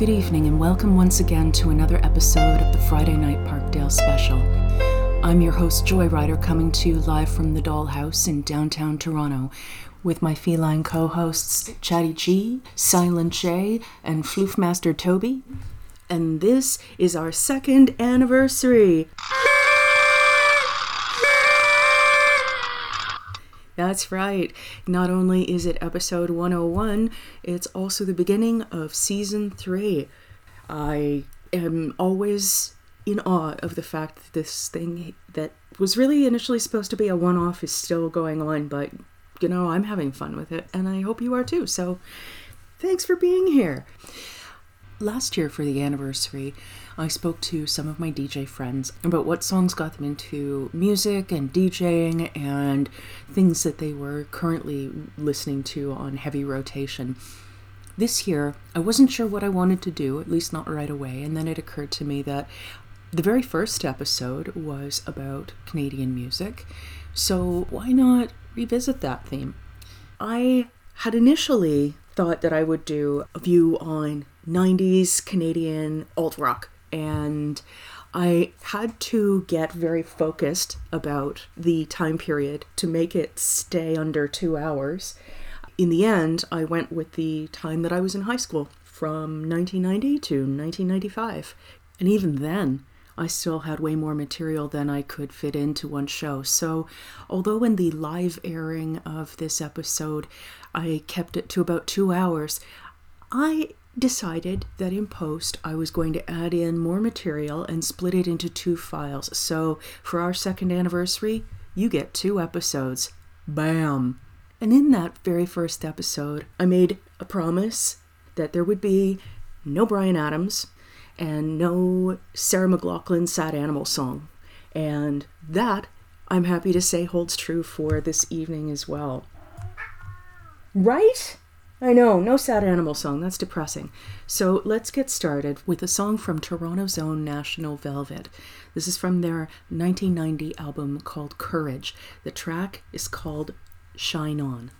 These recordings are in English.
Good evening, and welcome once again to another episode of the Friday Night Parkdale Special. I'm your host, Joyrider, coming to you live from the Dollhouse in downtown Toronto with my feline co hosts, Chatty G, Silent J, and Floofmaster Toby. And this is our second anniversary. That's right. Not only is it episode 101, it's also the beginning of season 3. I am always in awe of the fact that this thing that was really initially supposed to be a one off is still going on, but you know, I'm having fun with it, and I hope you are too. So thanks for being here. Last year for the anniversary, I spoke to some of my DJ friends about what songs got them into music and DJing and things that they were currently listening to on heavy rotation. This year, I wasn't sure what I wanted to do, at least not right away, and then it occurred to me that the very first episode was about Canadian music, so why not revisit that theme? I had initially thought that I would do a view on 90s Canadian alt rock and I had to get very focused about the time period to make it stay under two hours. In the end, I went with the time that I was in high school from 1990 to 1995. And even then, I still had way more material than I could fit into one show. So, although in the live airing of this episode, I kept it to about two hours, I decided that in post I was going to add in more material and split it into two files. So for our second anniversary, you get two episodes. Bam! And in that very first episode, I made a promise that there would be no Bryan Adams and no Sarah McLachlan Sad Animal song. And that, I'm happy to say, holds true for this evening as well. Right? I know, no sad animal song. That's depressing. So let's get started with a song from Toronto's own National Velvet. This is from their 1990 album called Courage. The track is called Shine On.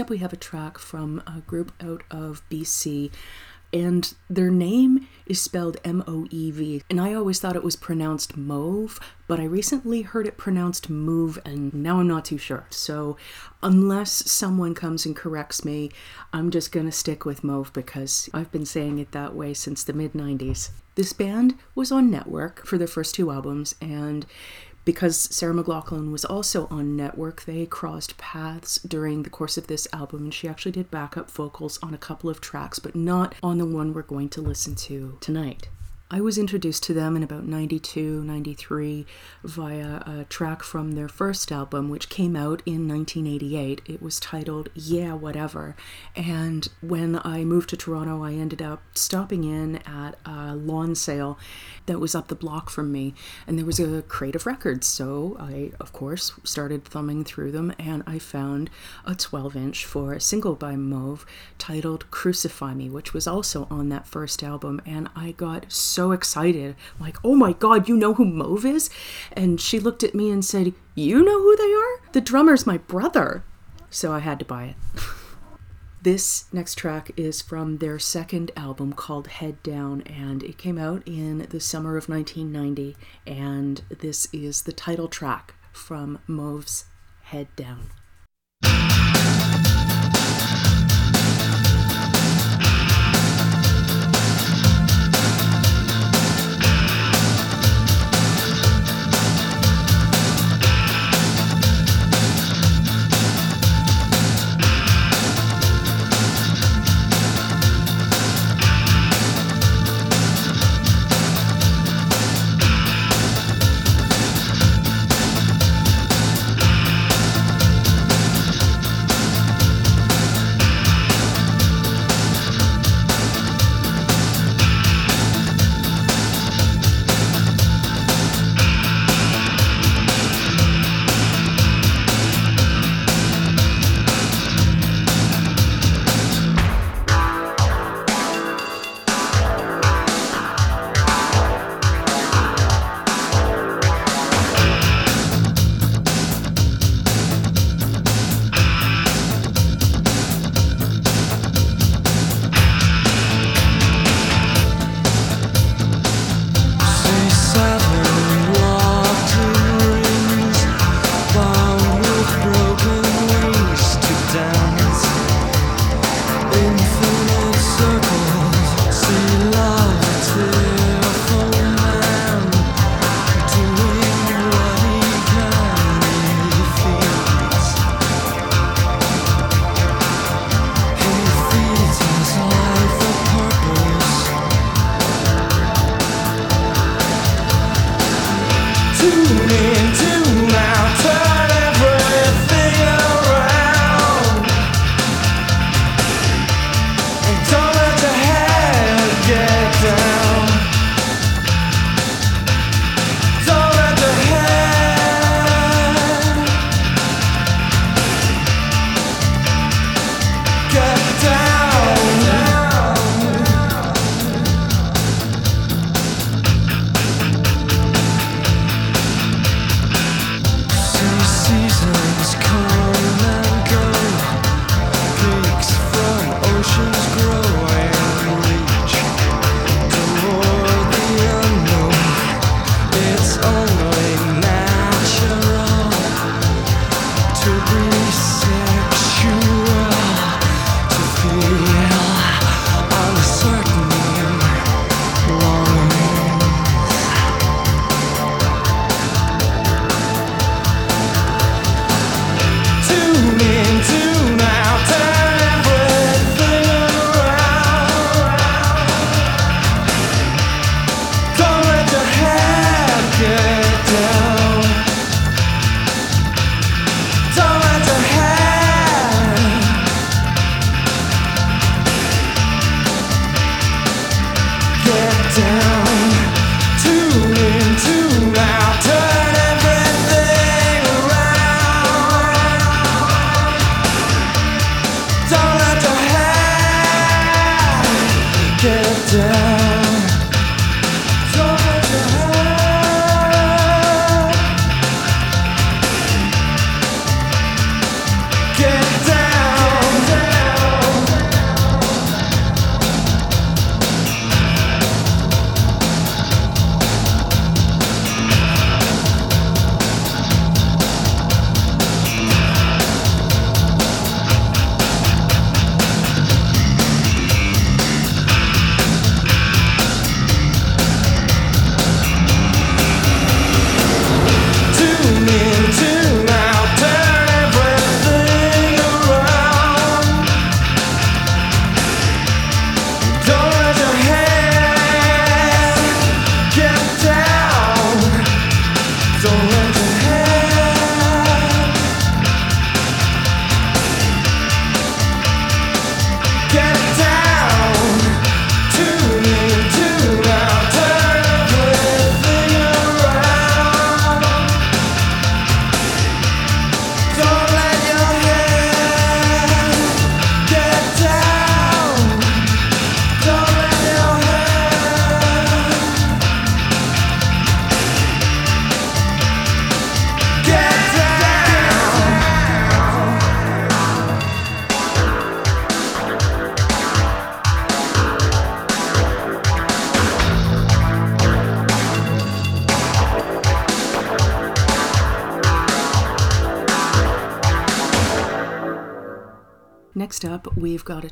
Up, we have a track from a group out of BC, and their name is spelled M O E V. And I always thought it was pronounced mauve, but I recently heard it pronounced move, and now I'm not too sure. So, unless someone comes and corrects me, I'm just gonna stick with mauve because I've been saying it that way since the mid 90s. This band was on Nettwerk for their first two albums, and because Sarah McLachlan was also on Nettwerk, they crossed paths during the course of this album, and she actually did backup vocals on a couple of tracks, but not on the one we're going to listen to tonight. I was introduced to them in about 92, 93 via a track from their first album, which came out in 1988. It was titled Yeah, Whatever. And when I moved to Toronto, I ended up stopping in at a lawn sale that was up the block from me. And there was a Creative Records. So I, of course, started thumbing through them and I found a 12 inch for a single by Moev titled Crucify Me, which was also on that first album. And I got so so excited. like, oh my god, you know who Moev is? And she looked at me and said, You know who they are? The drummer's my brother. So I had to buy it. This next track is from their second album called Head Down, and it came out in the summer of 1990. And this is the title track from Moev's Head Down.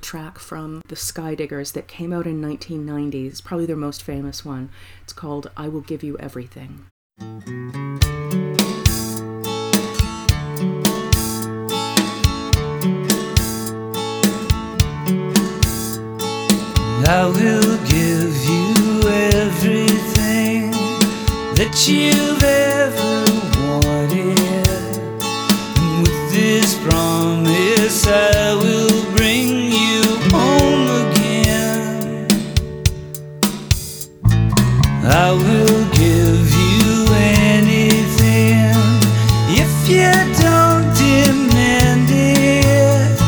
Track from the Skydiggers that came out in 1990. It's probably their most famous one. It's called I Will Give You Everything. I will give you everything that you've ever wanted. And with this promise, I will I will give you anything if you don't demand it.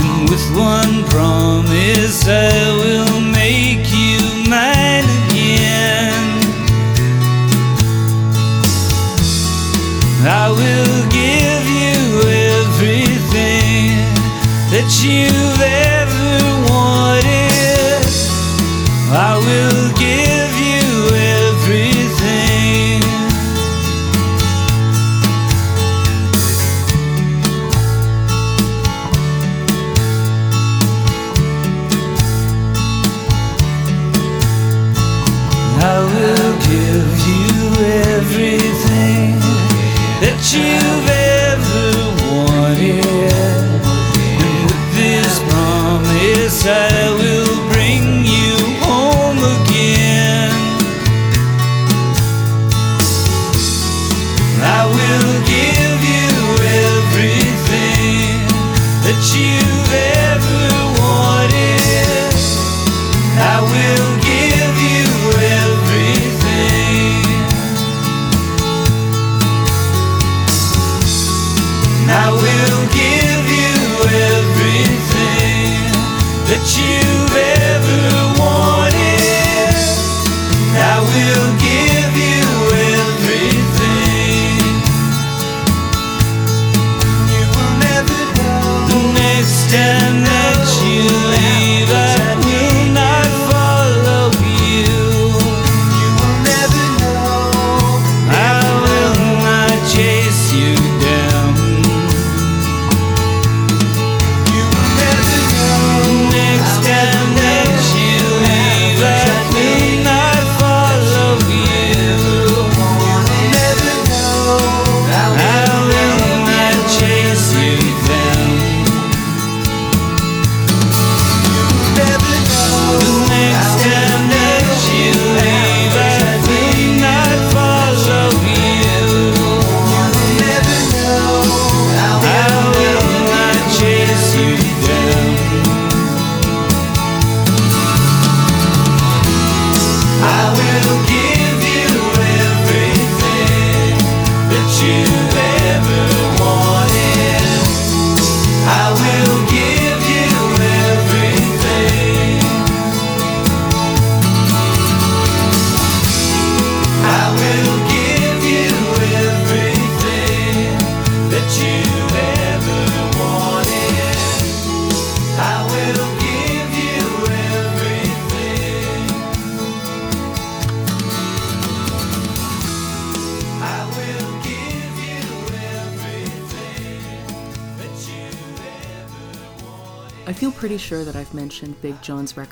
And with one promise, I will make you mine again. I will give you everything that you've ever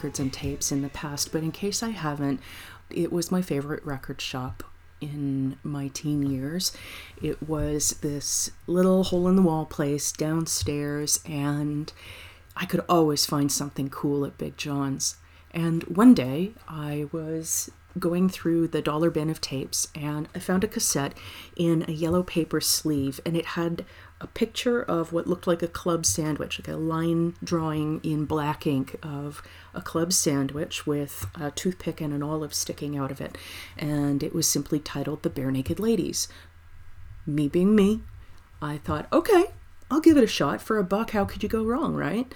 records and tapes in the past, but in case I haven't, it was my favorite record shop in my teen years. It was this little hole in the wall place downstairs, and I could always find something cool at Big John's. And one day I was going through the dollar bin of tapes and I found a cassette in a yellow paper sleeve and it had a picture of what looked like a club sandwich, like a line drawing in black ink of a club sandwich with a toothpick and an olive sticking out of it. And it was simply titled The Barenaked Ladies. Me being me, I thought, okay, I'll give it a shot for a buck. How could you go wrong, right?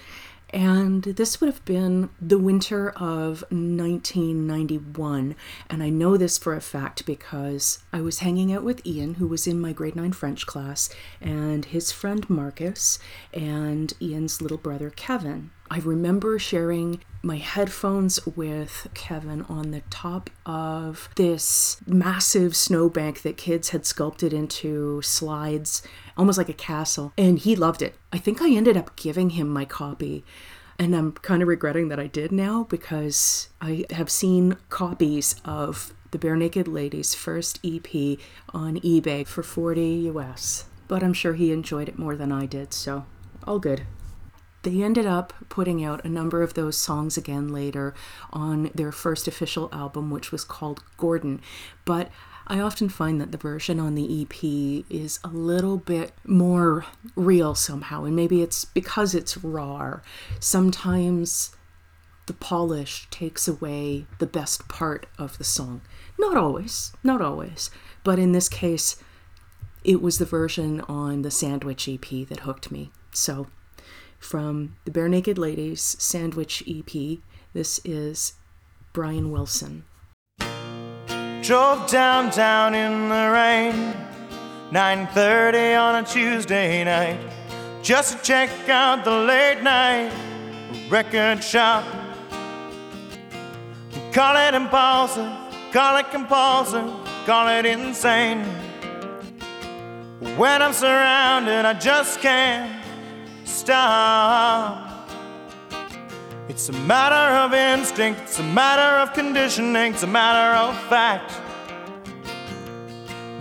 And this would have been the winter of 1991. And I know this for a fact because I was hanging out with Ian, who was in my grade 9 French class, and his friend Marcus, and Ian's little brother Kevin. I remember sharing my headphones with Kevin on the top of this massive snowbank that kids had sculpted into slides, almost like a castle, and he loved it. I think I ended up giving him my copy. And I'm kind of regretting that I did now because I have seen copies of the Barenaked Ladies' first EP on eBay for 40 US. But I'm sure he enjoyed it more than I did, so all good. They ended up putting out a number of those songs again later on their first official album, which was called Gordon. But I often find that the version on the EP is a little bit more real somehow, and maybe it's because it's raw. Sometimes the polish takes away the best part of the song. Not always, not always, but in this case, it was the version on the Sandwich EP that hooked me. So, from the Barenaked Ladies Sandwich EP, this is Brian Wilson. Drove downtown in the rain, 9:30 on a Tuesday night, just to check out the late night record shop. Call it impulsive, call it compulsive, call it insane. When I'm surrounded, I just can't stop. It's a matter of instinct, it's a matter of conditioning, it's a matter of fact.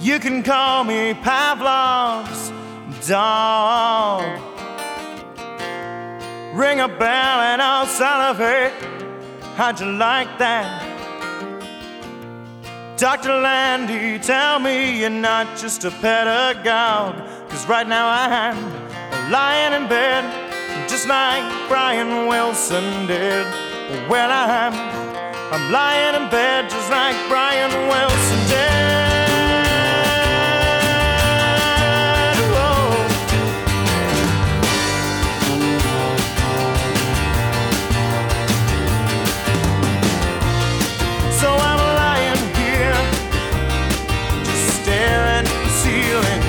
You can call me Pavlov's dog. Ring a bell and I'll salivate. How'd you like that? Dr. Landy, tell me you're not just a pedagogue. Cause right now I'm lying in bed, just like Brian Wilson did. Well, I'm, I'm lying in bed, just like Brian Wilson did. So I'm lying here, just staring at the ceiling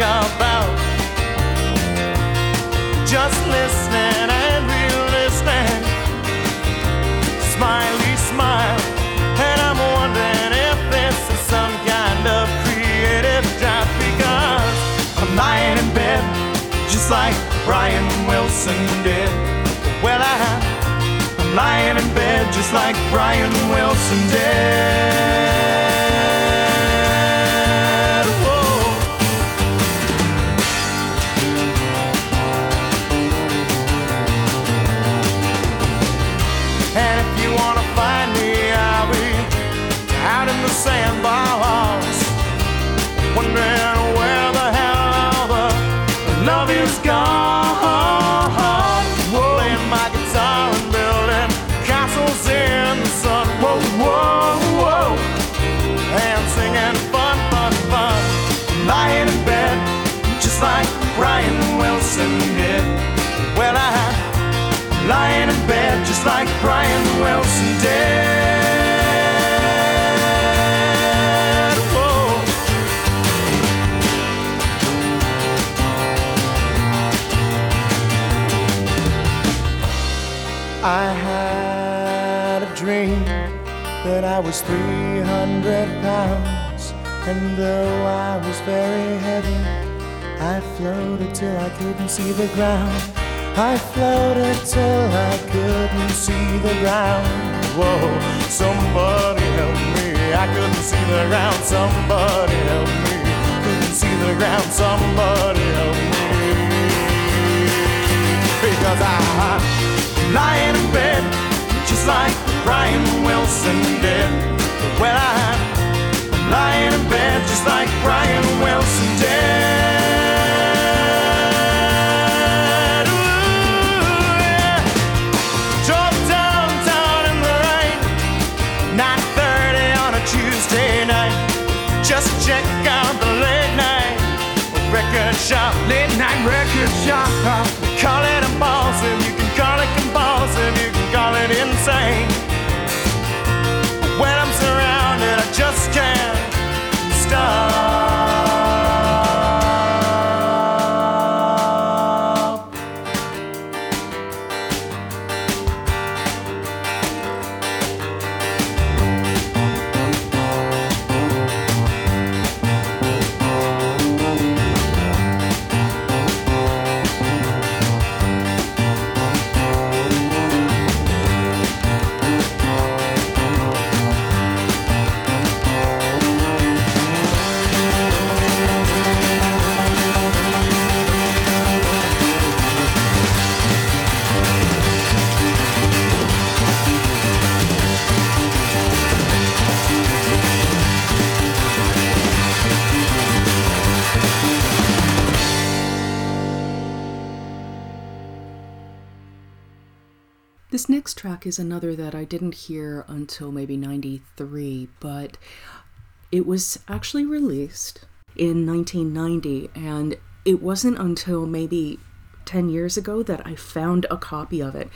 about. Just listening and re-listening, smiley smile, and I'm wondering if this is some kind of creative drive because I'm lying in bed, just like Brian Wilson did. Well, I, I'm lying in bed just like Brian Wilson did. Just like Brian Wilson did. Whoa. I had a dream that I was 300 pounds, and though I was very heavy, I floated till I couldn't see the ground. I floated till I couldn't see the ground. Whoa, somebody help me! I couldn't see the ground. Somebody help me! Couldn't see the ground. Somebody help me! because I'm lying in bed just like Brian Wilson did. Well, I'm lying in bed just like Brian Wilson did. Just check out the late night record shop. Late night record shop. Call it a impulsive, you can call it compulsive, you can call it insane. Next track is another that I didn't hear until maybe 93, but it was actually released in 1990, and it wasn't until maybe 10 years ago that I found a copy of it.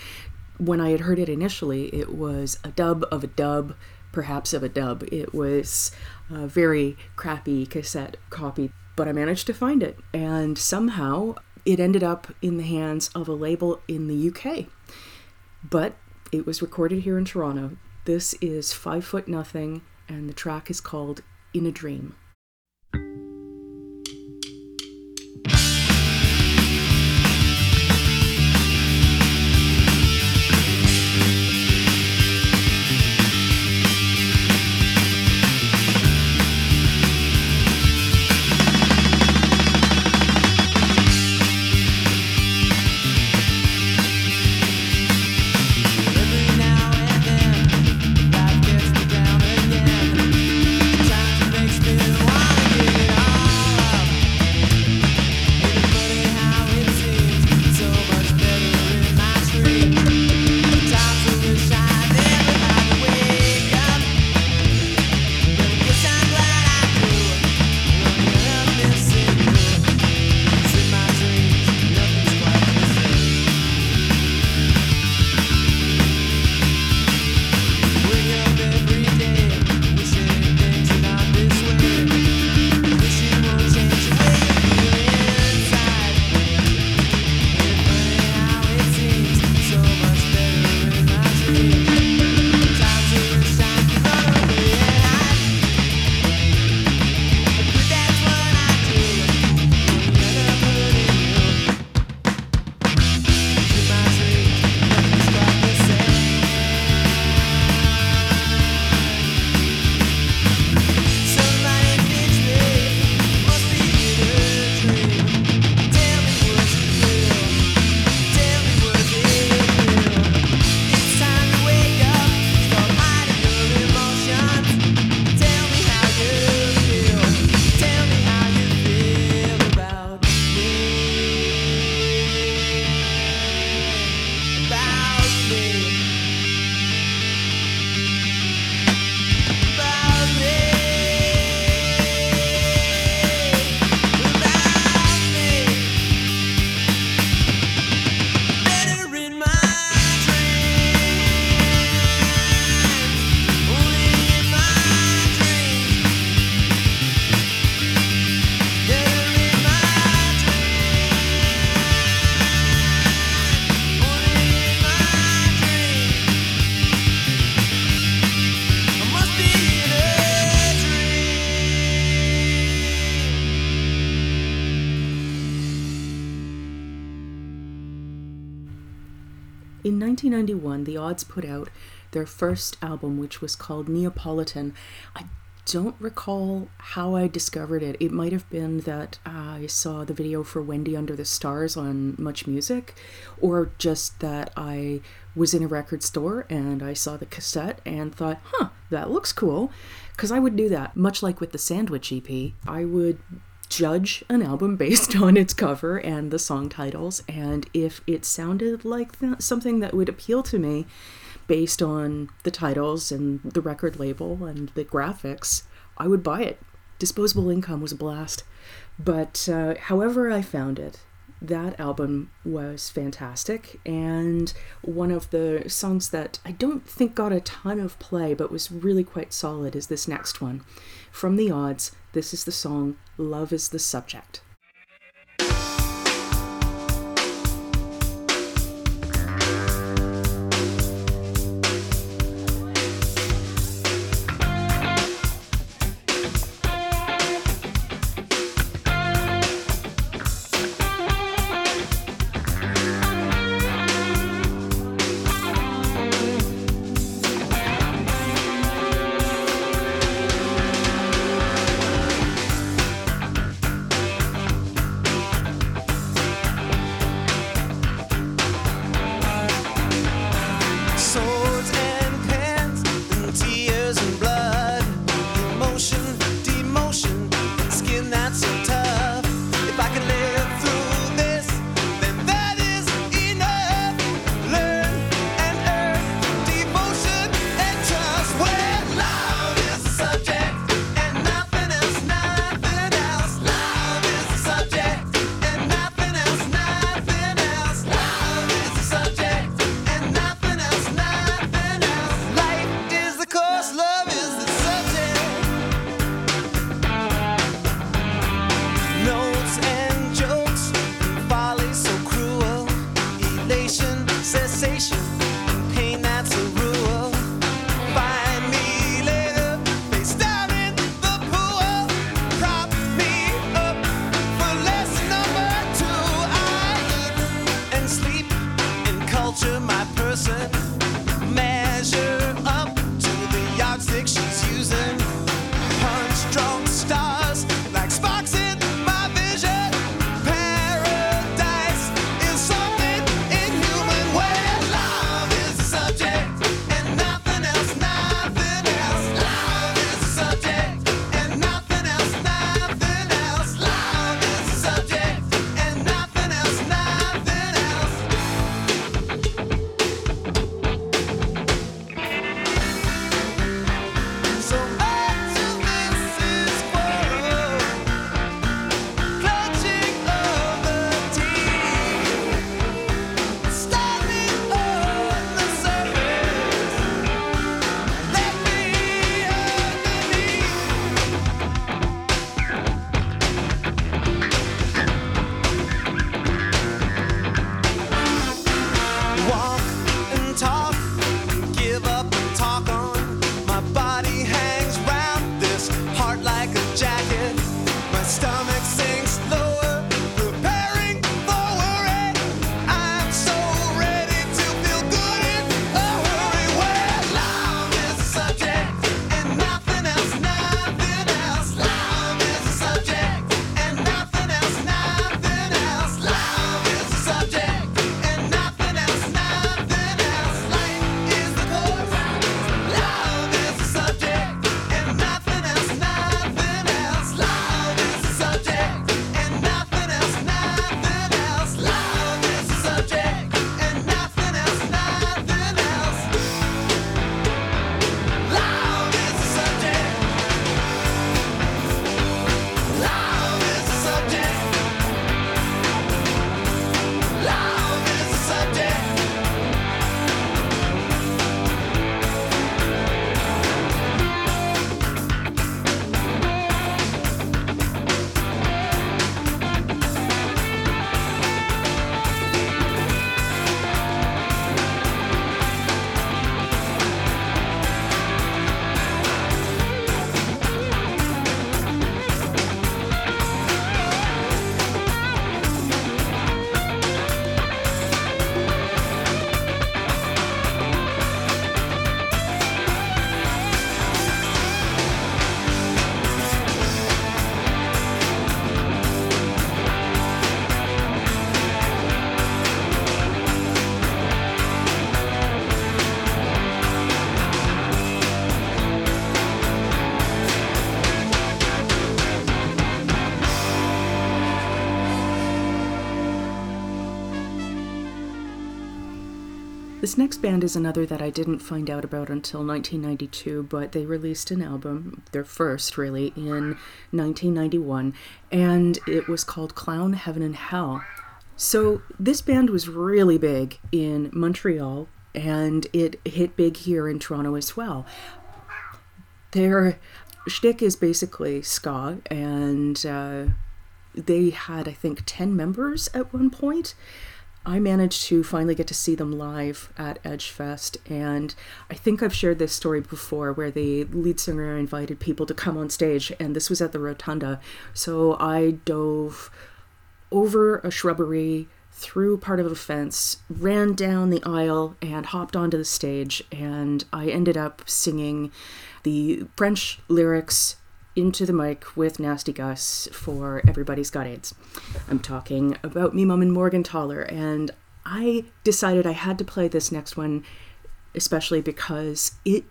When I had heard it initially, it was a dub of a dub, perhaps of a dub. It was a very crappy cassette copy, but I managed to find it, and somehow it ended up in the hands of a label in the UK. But it was recorded here in Toronto. This is Five Foot Nothing, and the track is called In a Dream. 1991, the Odds put out their first album, which was called Neapolitan. I don't recall how I discovered it. It might have been that I saw the video for Wendy Under the Stars on Much Music, or just that I was in a record store and I saw the cassette and thought, huh, that looks cool. Because I would do that, much like with the Sandwich EP. I would judge an album based on its cover and the song titles, and if it sounded like th- something that would appeal to me based on the titles and the record label and the graphics, I would buy it. Disposable income was a blast. But uh, however I found it, that album was fantastic, and one of the songs that I don't think got a ton of play but was really quite solid is this next one. From The Odds, this is the song Love is the Subject. This next band is another that I didn't find out about until 1992, but they released an album, their first really, in 1991, and it was called Clown Heaven and Hell. So this band was really big in Montreal, and it hit big here in Toronto as well. Their shtick is basically ska, and uh, they had, I think, 10 members at one point. I managed to finally get to see them live at Edgefest, and I think I've shared this story before where the lead singer invited people to come on stage, and this was at the Rotunda. So I dove over a shrubbery, through part of a fence, ran down the aisle, and hopped onto the stage, and I ended up singing the French lyrics into the mic with Nasty Gus for Everybody's Got AIDS. I'm talking about me mom and Morgentaler, and I decided I had to play this next one, especially because it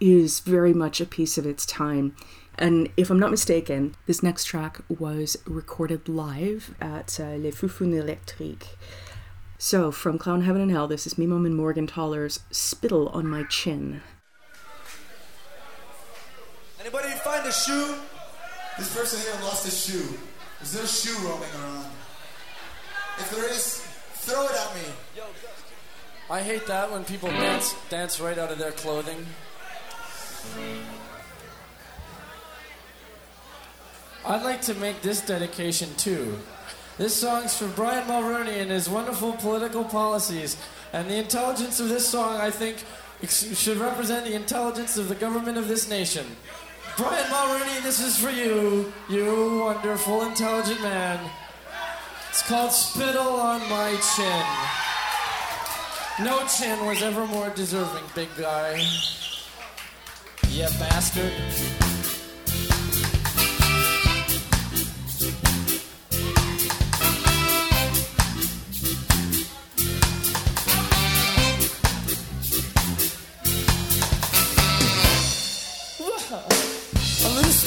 is very much a piece of its time. And if I'm not mistaken, this next track was recorded live at uh, Les Foufounes Electriques. So, from Clown Heaven and Hell, this is Me Mom and Morgan Morgentaler's Spittle on My Chin. Anybody find a shoe? This person here lost a shoe. Is there a shoe roaming around? If there is, throw it at me. I hate that when people dance dance right out of their clothing. I'd like to make this dedication too. This song's for Brian Mulroney and his wonderful political policies. And the intelligence of this song, I think, should represent the intelligence of the government of this nation. Brian Mulroney, this is for you, you wonderful, intelligent man. It's called Spittle on My Chin. No chin was ever more deserving, big guy. Yeah, bastard.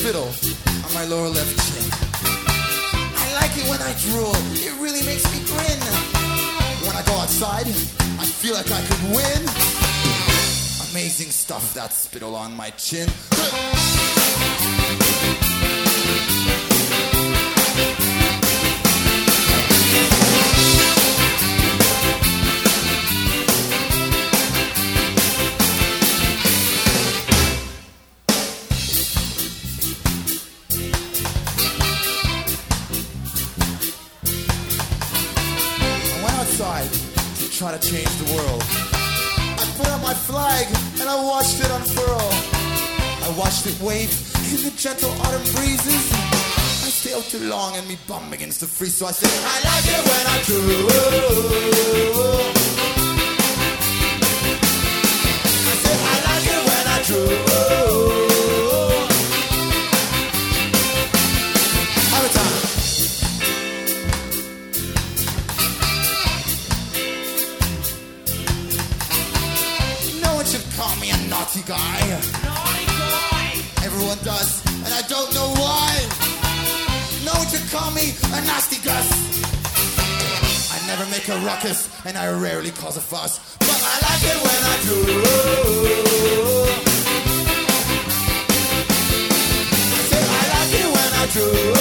Spittle on my lower left chin. I like it when I drool. It really makes me grin. When I go outside, I feel like I could win. Amazing stuff, that spittle on my chin. watched it unfurl. I watched it wave in the gentle autumn breezes. I stay out too long and me bum against the freeze, So I said, I like it when I do. I said, I like it when I do. Ruckus, and I rarely cause a fuss. But I like it when I do. I I like it when I do.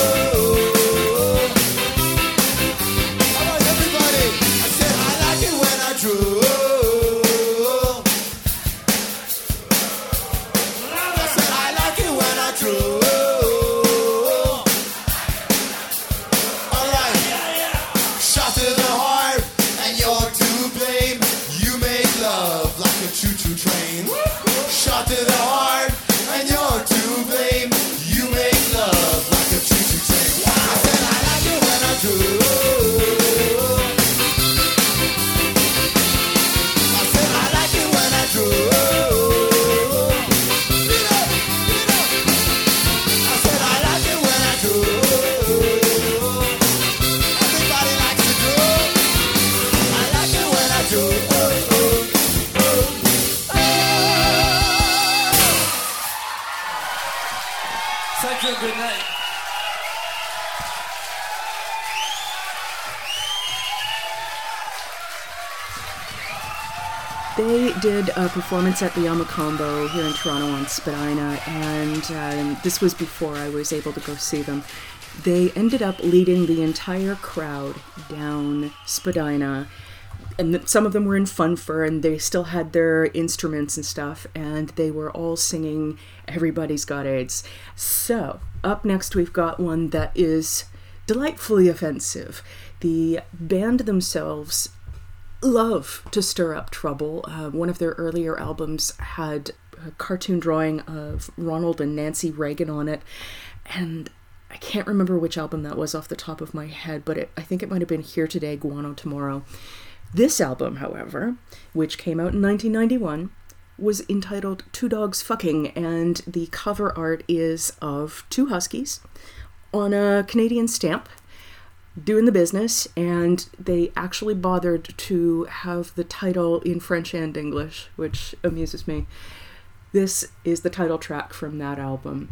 Performance at the El Mocambo here in Toronto on Spadina, and um, this was before I was able to go see them. They ended up leading the entire crowd down Spadina, and th- some of them were in fun fur, and they still had their instruments and stuff, and they were all singing "Everybody's Got AIDS." So up next, we've got one that is delightfully offensive. The band themselves love to stir up trouble. Uh, one of their earlier albums had a cartoon drawing of Ronald and Nancy Reagan on it, and I can't remember which album that was off the top of my head, but it, I think it might have been Here Today, Guano Tomorrow. This album, however, which came out in 1991, was entitled Two Dogs Fucking, and the cover art is of two huskies on a Canadian stamp doing the business, and they actually bothered to have the title in French and English, which amuses me. This is the title track from that album.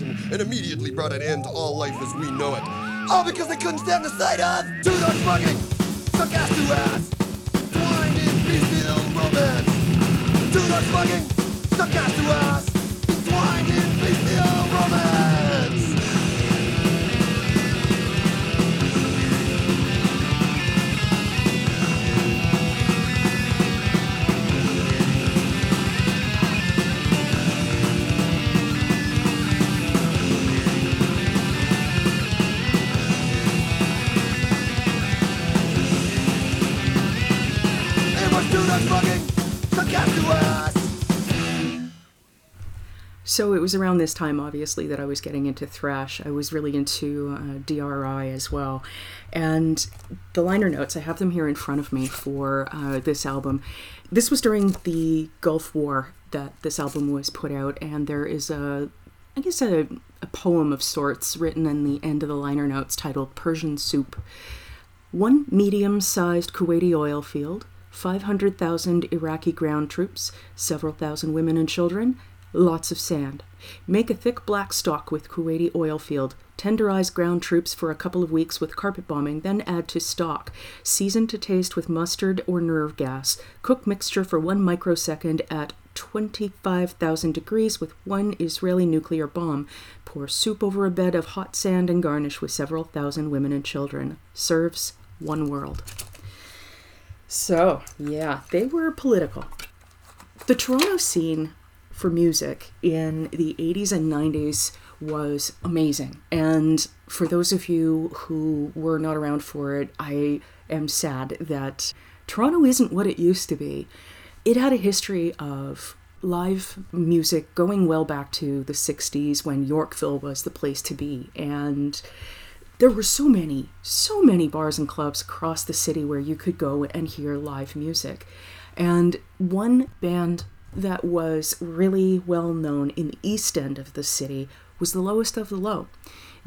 Indiscretion and immediately brought an end to all life as we know it. All because they couldn't stand the sight of two dogs fucking, suck ass to ass, So it was around this time, obviously, that I was getting into thrash. I was really into uh, DRI as well. And the liner notes, I have them here in front of me for uh, this album. This was during the Gulf War that this album was put out, and there is a, I guess, a, a poem of sorts written in the end of the liner notes titled Persian Soup. One medium sized Kuwaiti oil field, 500,000 Iraqi ground troops, several thousand women and children, lots of sand. Make a thick black stock with Kuwaiti oil field. Tenderize ground troops for a couple of weeks with carpet bombing, then add to stock. Season to taste with mustard or nerve gas. Cook mixture for one microsecond at 25,000 degrees with one Israeli nuclear bomb. Pour soup over a bed of hot sand and garnish with several thousand women and children. Serves one world. So, yeah, they were political. The Toronto scene for music in the 80s and 90s was amazing. And for those of you who were not around for it, I am sad that Toronto isn't what it used to be. It had a history of live music going well back to the 60s when Yorkville was the place to be. And there were so many, so many bars and clubs across the city where you could go and hear live music. And one band that was really well known in the east end of the city was the lowest of the low.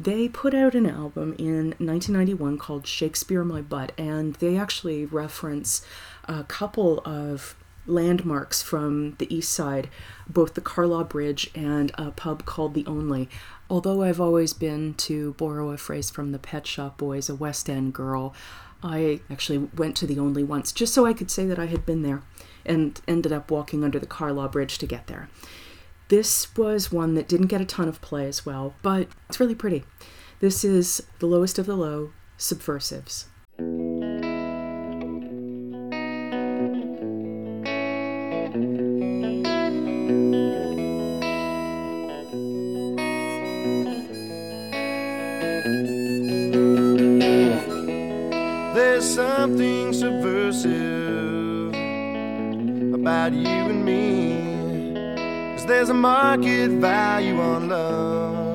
They put out an album in 1991 called Shakespeare My Butt, and they actually reference a couple of landmarks from the east side, both the Carlaw Bridge and a pub called The Only. Although I've always been, to borrow a phrase from the Pet Shop Boys, a West End girl, I actually went to The Only once just so I could say that I had been there and ended up walking under the Carlaw Bridge to get there. This was one that didn't get a ton of play as well, but it's really pretty. This is The Lowest of the Low, Subversives. There's a market value on love.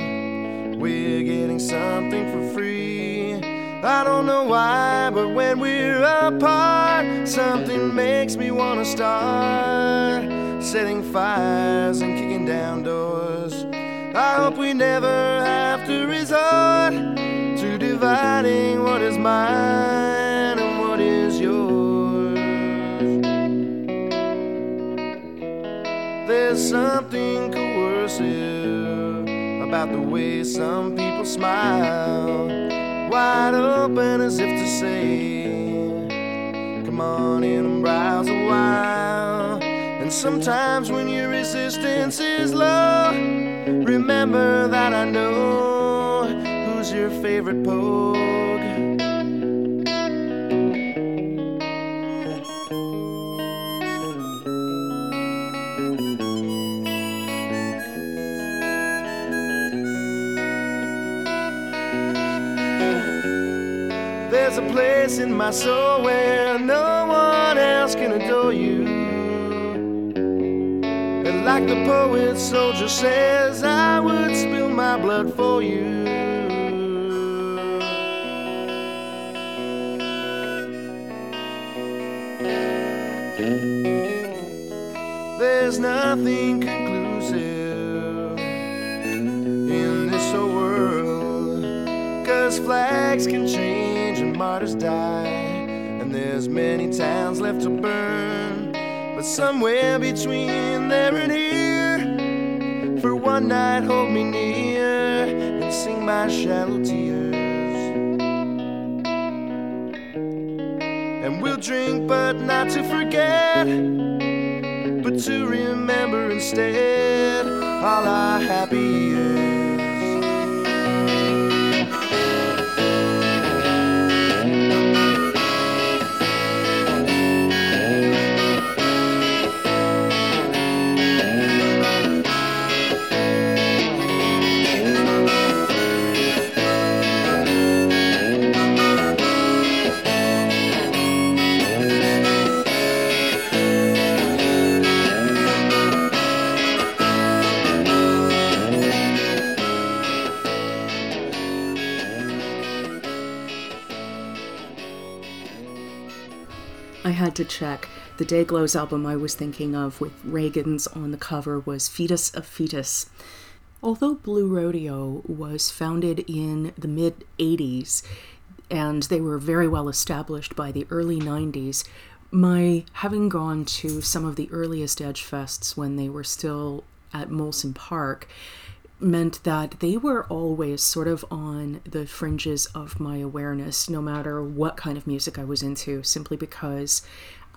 We're getting something for free. I don't know why, but when we're apart, something makes me wanna start setting fires and kicking down doors. I hope we never have to resort to dividing what is mine There's something coercive about the way some people smile, wide open as if to say, Come on in and browse a while. And sometimes when your resistance is low, remember that I know who's your favorite pogue. Place in my soul where no one else can adore you. And like the poet soldier says, I would spill my blood for you. There's nothing conclusive in this whole world. Cause flags can change And there's many towns left to burn. But somewhere between there and here, for one night, hold me near and sing my shallow tears. And we'll drink, but not to forget, but to remember instead all our happy had to check. The Dayglos album I was thinking of with Reagan's on the cover was Feed Us a Fetus. Although Blue Rodeo was founded in the mid 80s and they were very well established by the early 90s, my having gone to some of the earliest Edge Fests when they were still at Molson Park meant that they were always sort of on the fringes of my awareness, no matter what kind of music I was into, simply because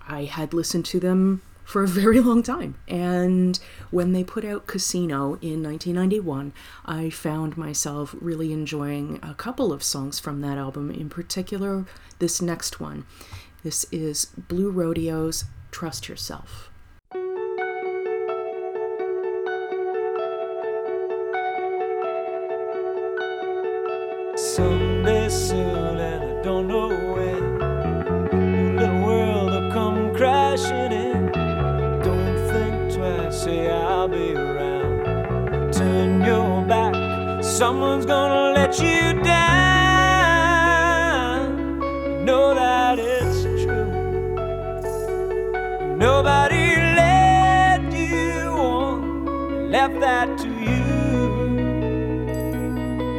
I had listened to them for a very long time. And when they put out Casino in 1991, I found myself really enjoying a couple of songs from that album, in particular, this next one. This is Blue Rodeo's Trust Yourself. Someday soon, and I don't know when. Your little world will come crashing in. Don't think twice, say I'll be around. Turn your back, someone's gonna let you down. Know that it's true. Nobody led you on, left that to.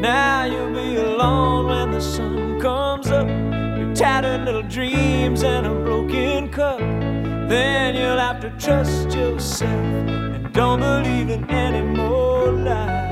Now you'll be alone when the sun comes up. Your tattered little dreams and a broken cup. Then you'll have to trust yourself and don't believe in any more lies.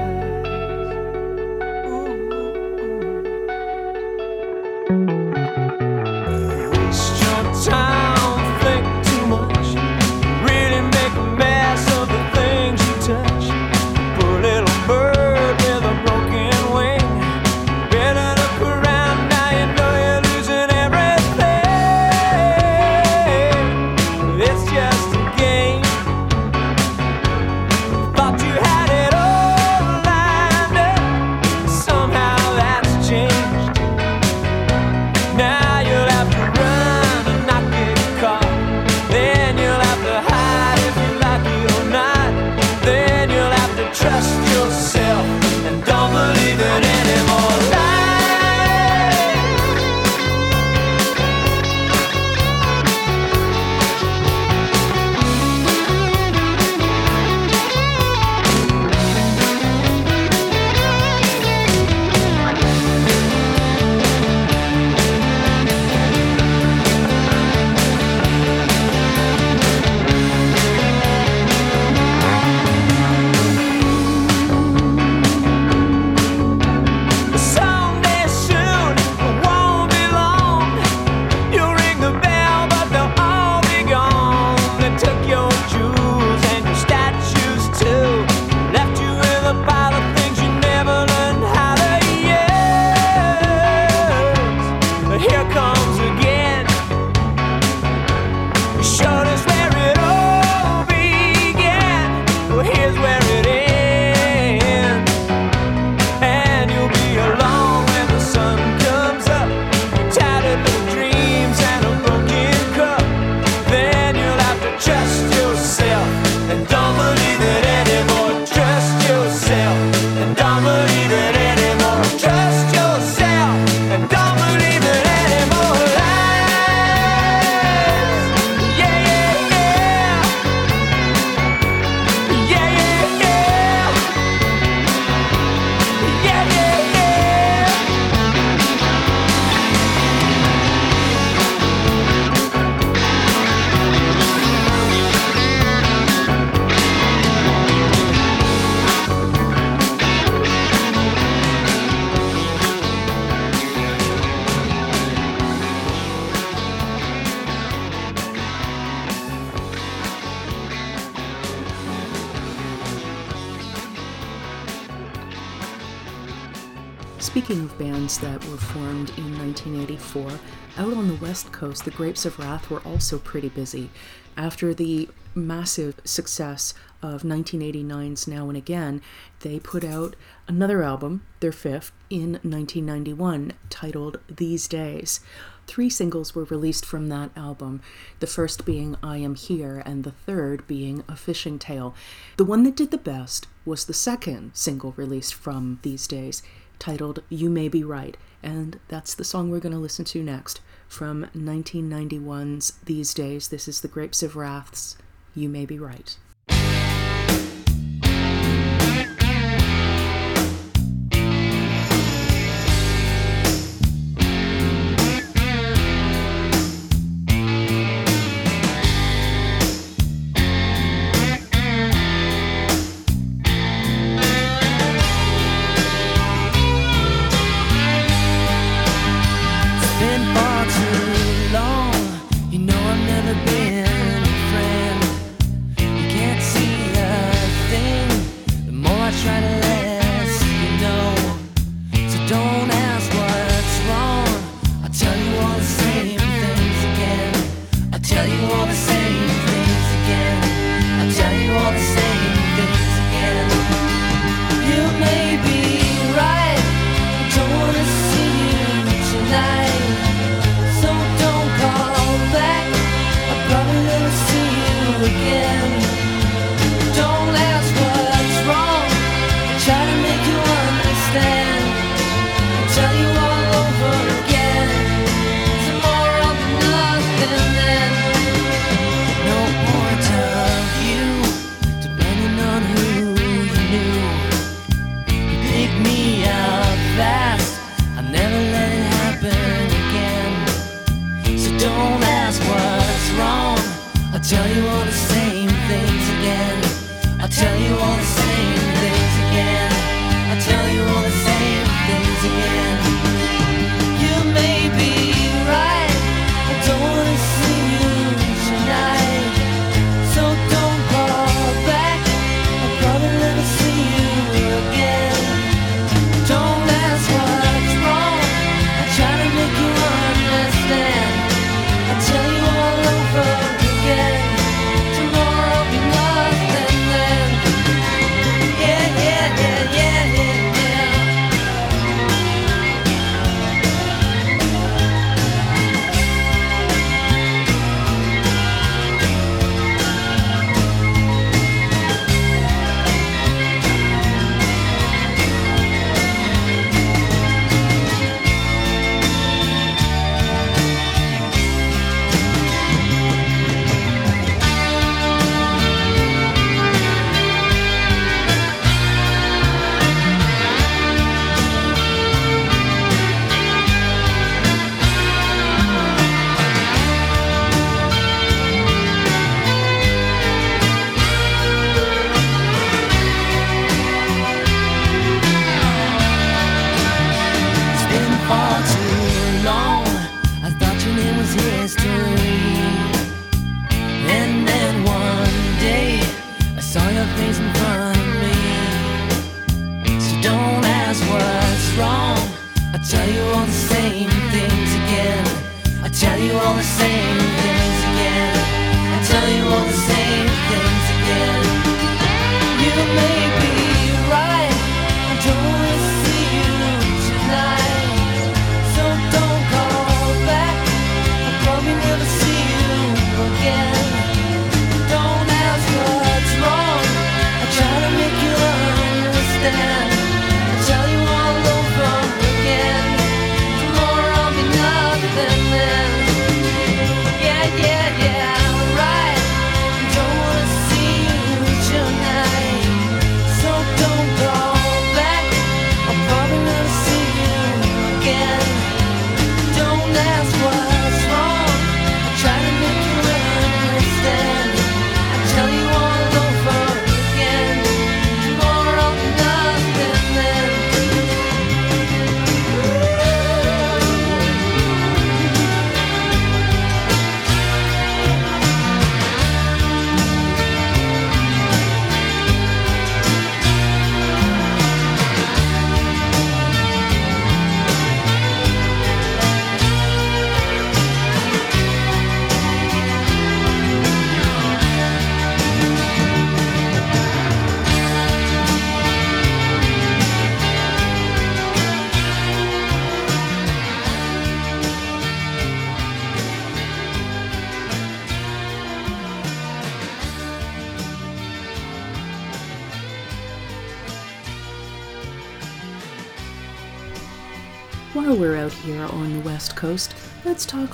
shows, the Grapes of Wrath were also pretty busy. After the massive success of 1989's Now and Again, they put out another album, their fifth, in 1991, titled These Days. Three singles were released from that album, the first being I Am Here, and the third being A Fishing Tale. The one that did the best was the second single released from These Days, titled You May Be Right, and that's the song we're going to listen to next from 1991's These Days. This is The Grapes of Wraths. You may be right. been.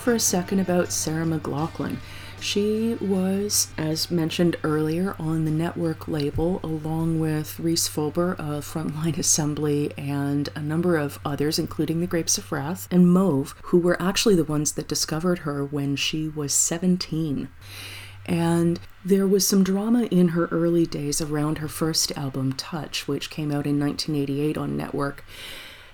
For a second about Sarah McLachlan. She was, as mentioned earlier, on the Nettwerk label along with Rhys Fulber of Frontline Assembly and a number of others, including the Grapes of Wrath and Moev, who were actually the ones that discovered her when she was 17. And there was some drama in her early days around her first album, Touch, which came out in 1988 on Nettwerk.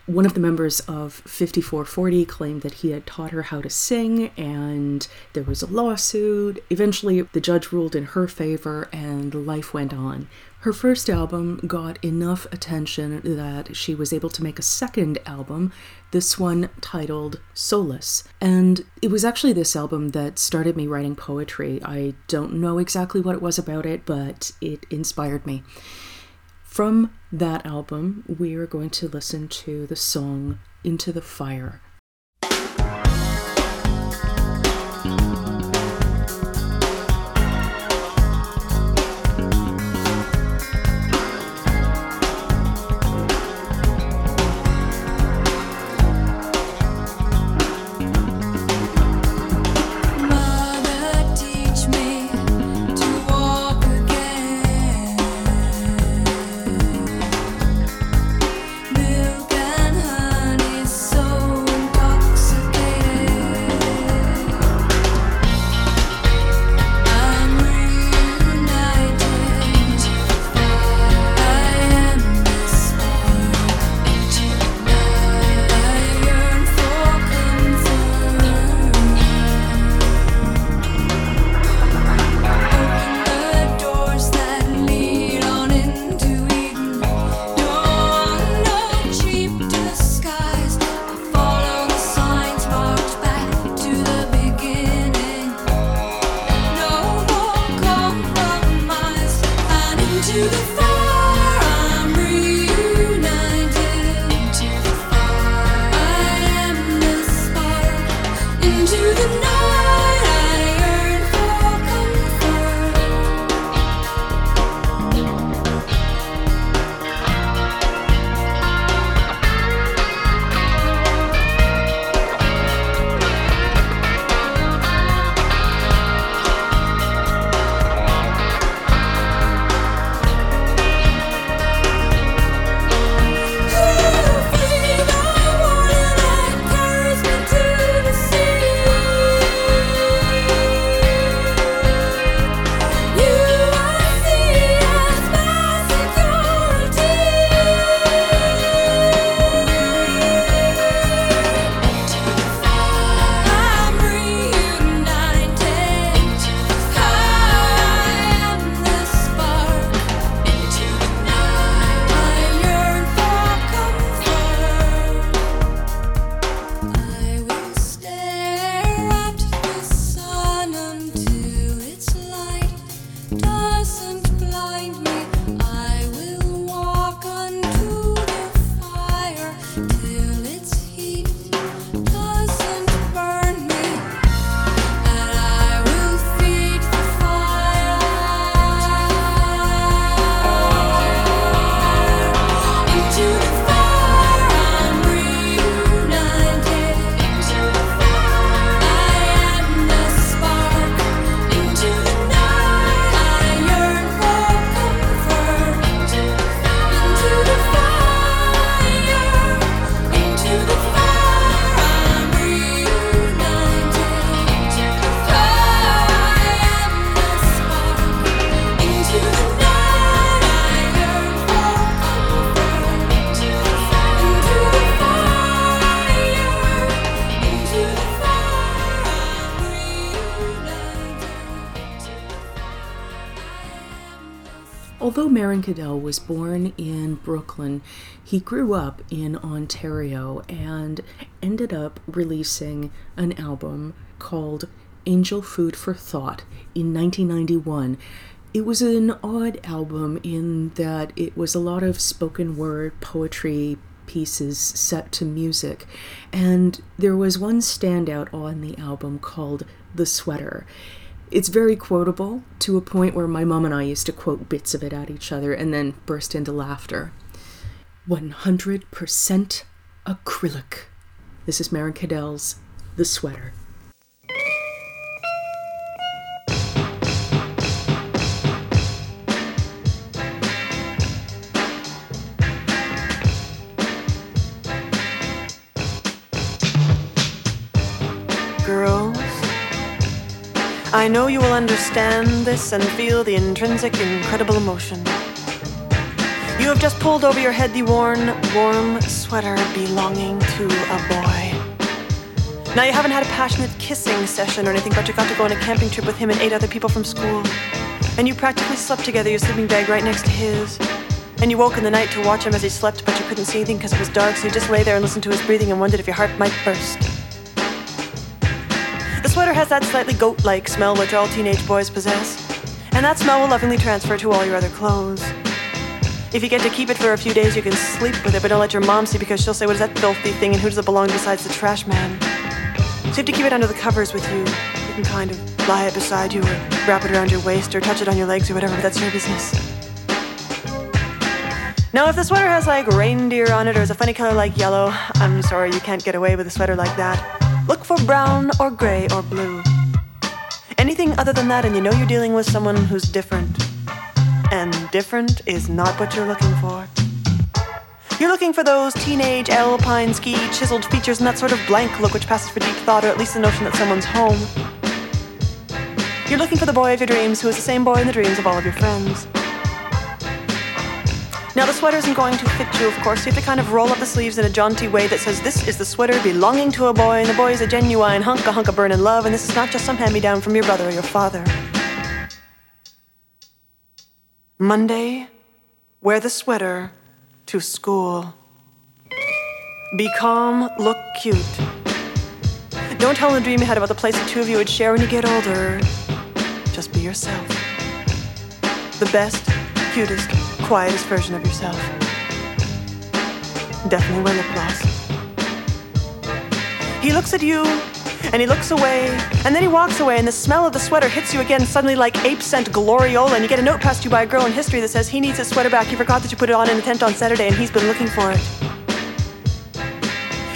One of the members of 54-40 claimed that he had taught her how to sing, and there was a lawsuit. Eventually, the judge ruled in her favor, and life went on. Her first album got enough attention that she was able to make a second album, this one titled Solace. And it was actually this album that started me writing poetry. I don't know exactly what it was about it, but it inspired me. From that album, we are going to listen to the song Into the Fire. Was born in Brooklyn, he grew up in Ontario and ended up releasing an album called Angel Food for Thought in 1991. It was an odd album in that it was a lot of spoken word poetry pieces set to music, and there was one standout on the album called The Sweater. It's very quotable to a point where my mom and I used to quote bits of it at each other and then burst into laughter. 100% acrylic. This is Meryn Cadell's The Sweater. I know you will understand this and feel the intrinsic, incredible emotion. You have just pulled over your head the worn, warm sweater belonging to a boy. Now, you haven't had a passionate kissing session or anything, but you got to go on a camping trip with him and eight other people from school. And you practically slept together, your sleeping bag right next to his. And you woke in the night to watch him as he slept, but you couldn't see anything because it was dark, so you just lay there and listened to his breathing and wondered if your heart might burst. Sweater has that slightly goat like smell which all teenage boys possess, and that smell will lovingly transfer to all your other clothes. If you get to keep it for a few days, you can sleep with it, but don't let your mom see because she'll say, What is that filthy thing and who does it belong besides the trash man? So you have to keep it under the covers with you. You can kind of lie it beside you, or wrap it around your waist, or touch it on your legs, or whatever, but that's your business. Now, if the sweater has like reindeer on it or is a funny color like yellow, I'm sorry you can't get away with a sweater like that. Look for brown or gray or blue. Anything other than that, and you know you're dealing with someone who's different. And different is not what you're looking for. You're looking for those teenage alpine ski chiseled features and that sort of blank look which passes for deep thought or at least the notion that someone's home. You're looking for the boy of your dreams who is the same boy in the dreams of all of your friends. Now, the sweater isn't going to fit you, of course. You have to kind of roll up the sleeves in a jaunty way that says, This is the sweater belonging to a boy, and the boy is a genuine hunk, a hunk of burnin' love, and this is not just some hand me down from your brother or your father. Monday, wear the sweater to school. Be calm, look cute. Don't tell the dream you had about the place the two of you would share when you get older. Just be yourself. The best, cutest, quietest version of yourself. Definitely wear lip gloss. He looks at you, and he looks away, and then he walks away, and the smell of the sweater hits you again suddenly like ape scent gloriola, and you get a note passed to you by a girl in history that says he needs his sweater back. He forgot that you put it on in the tent on Saturday, and he's been looking for it.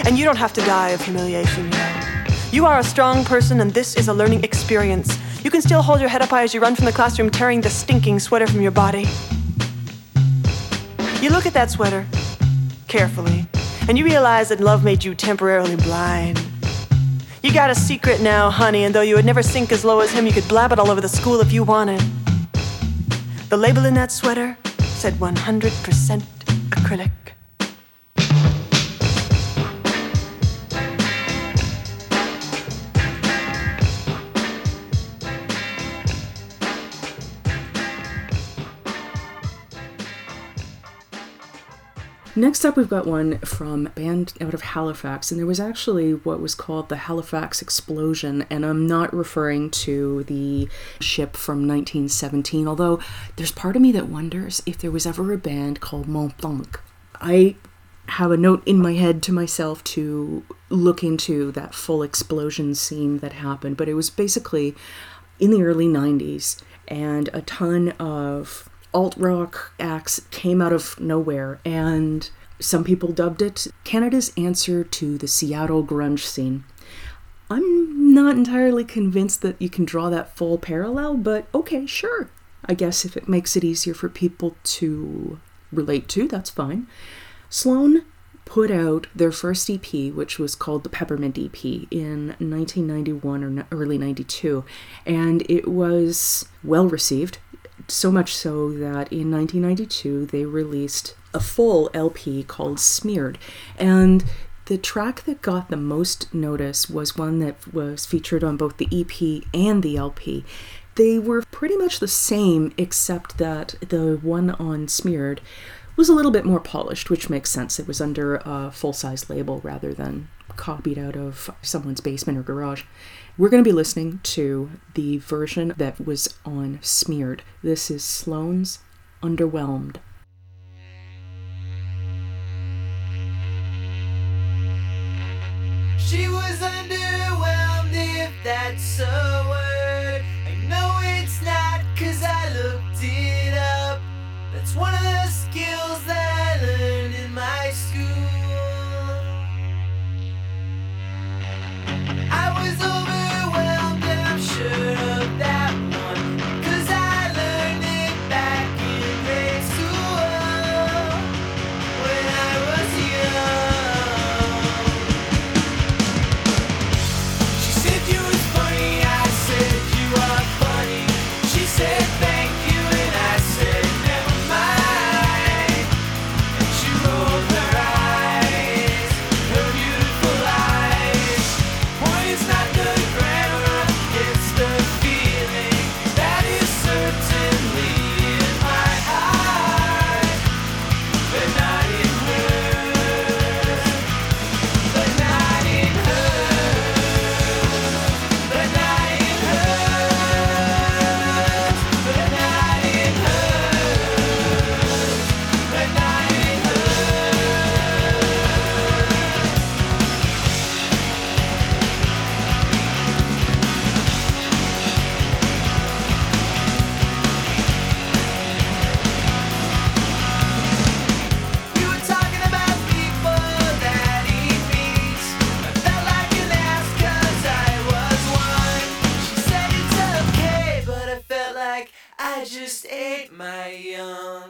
And you don't have to die of humiliation, you know. You are a strong person, and this is a learning experience. You can still hold your head up high as you run from the classroom, tearing the stinking sweater from your body. You look at that sweater carefully, and you realize that love made you temporarily blind. You got a secret now, honey, and though you would never sink as low as him, you could blab it all over the school if you wanted. The label in that sweater said 100% acrylic. Next up, we've got one from a band out of Halifax, and there was actually what was called the Halifax Explosion, and I'm not referring to the ship from 1917, although there's part of me that wonders if there was ever a band called Mont Blanc. I have a note in my head to myself to look into that full explosion scene that happened, but it was basically in the early 90s, and a ton of alt rock acts came out of nowhere, and some people dubbed it Canada's answer to the Seattle grunge scene. I'm not entirely convinced that you can draw that full parallel, but okay, sure. I guess if it makes it easier for people to relate to, that's fine. Sloan put out their first EP, which was called the Peppermint EP, in 1991 or early 92, and it was well received. So much so that in 1992 they released a full LP called Smeared. And the track that got the most notice was one that was featured on both the EP and the LP. They were pretty much the same, except that the one on Smeared was a little bit more polished, which makes sense. It was under a full size label rather than copied out of someone's basement or garage. We're going to be listening to the version that was on Smeared. This is Sloan's Underwhelmed. She was underwhelmed if that's a word. I know it's not cause I looked it up. That's one of the skills that ate my young.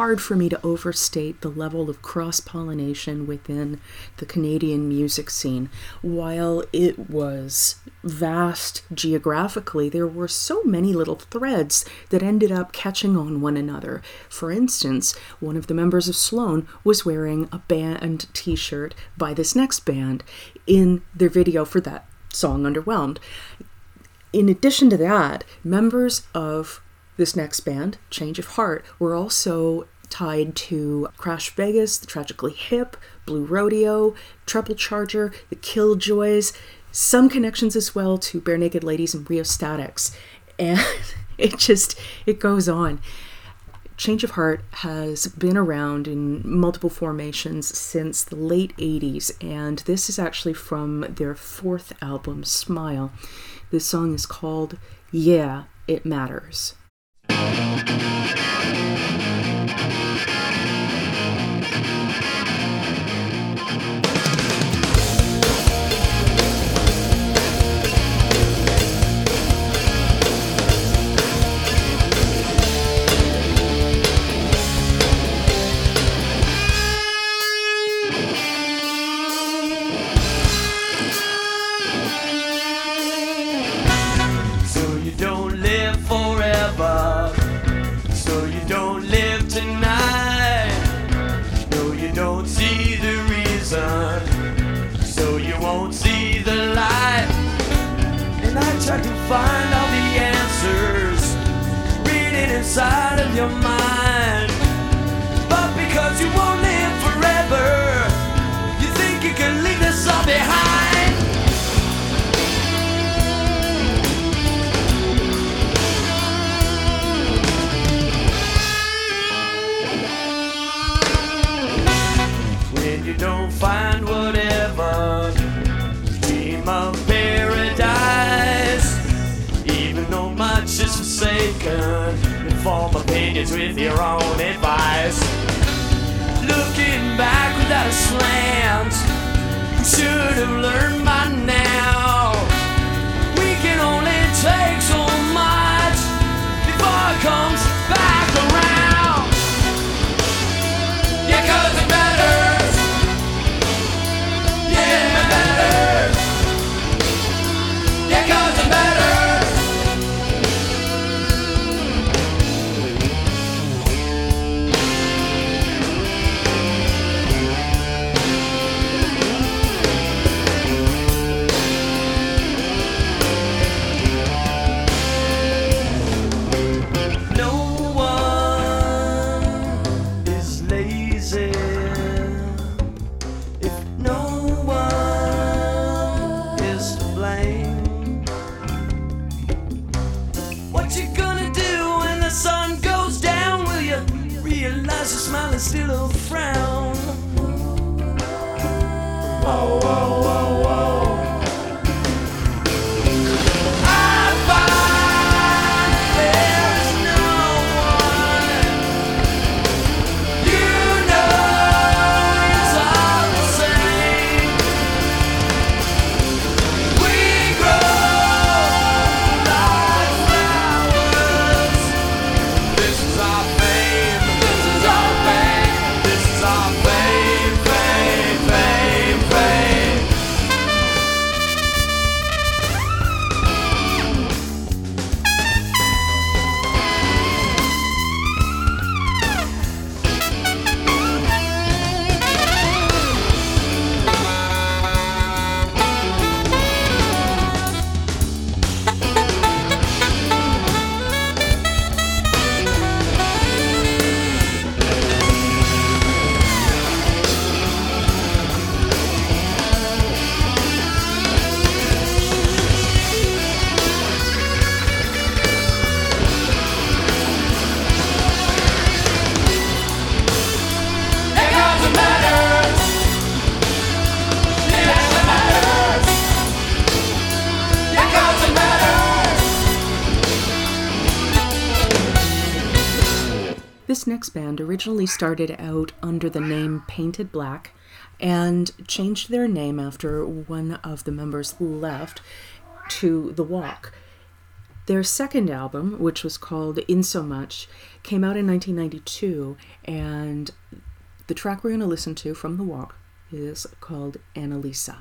Hard for me to overstate the level of cross pollination within the Canadian music scene. While it was vast geographically, there were so many little threads that ended up catching on one another. For instance, one of the members of Sloan was wearing a band t shirt by this next band in their video for that song, Underwhelmed. In addition to that, members of this next band, Change of Heart, were also tied to Crash Vegas, The Tragically Hip, Blue Rodeo, Treble Charger, The Killjoys, some connections as well to Barenaked Ladies and Rheostatics. And it just, it goes on. Change of Heart has been around in multiple formations since the late 80s, and this is actually from their fourth album, Smile. This song is called Yeah, It Matters. Thank you. Find all the answers. Reading inside of your much is forsaken. Inform opinions with your own advice. Looking back without a slant, should have learned by now. We can only take so originally started out under the name Painted Black and changed their name after one of the members left to The Walk. Their second album, which was called In So Much, came out in 1992, and the track we're going to listen to from The Walk is called Annalisa.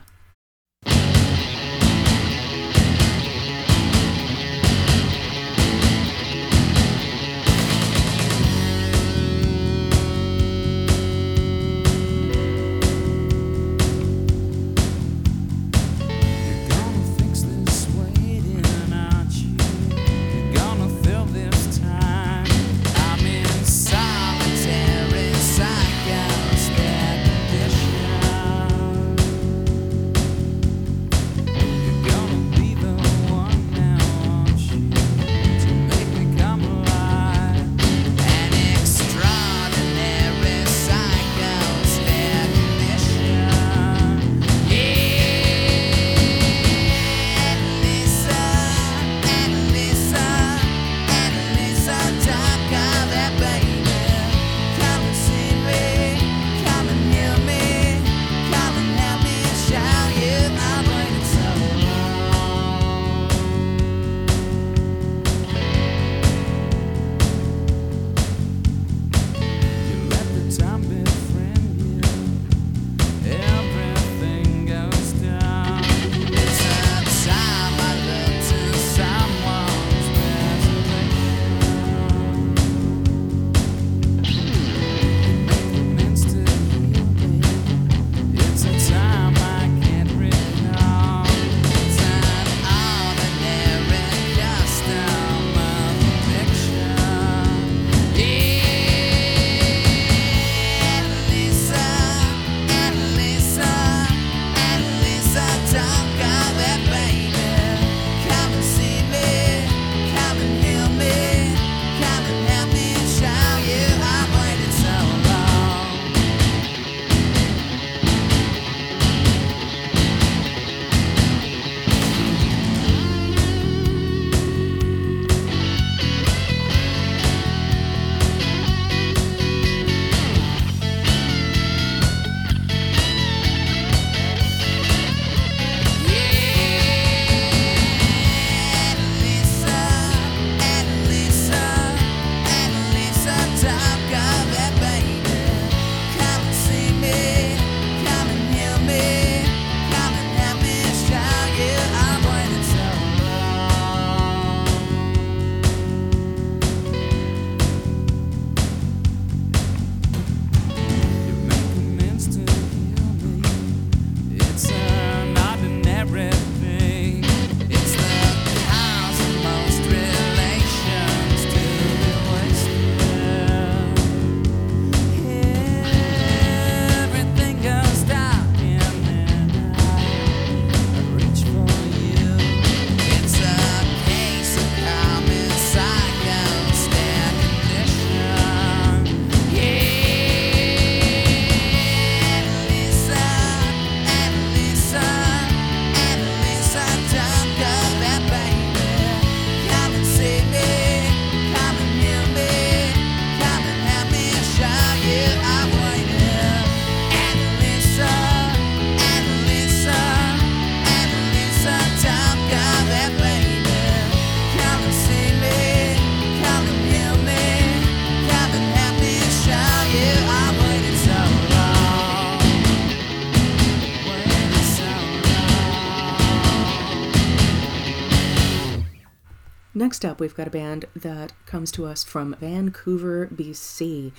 Next up, we've got a band that comes to us from Vancouver, BC.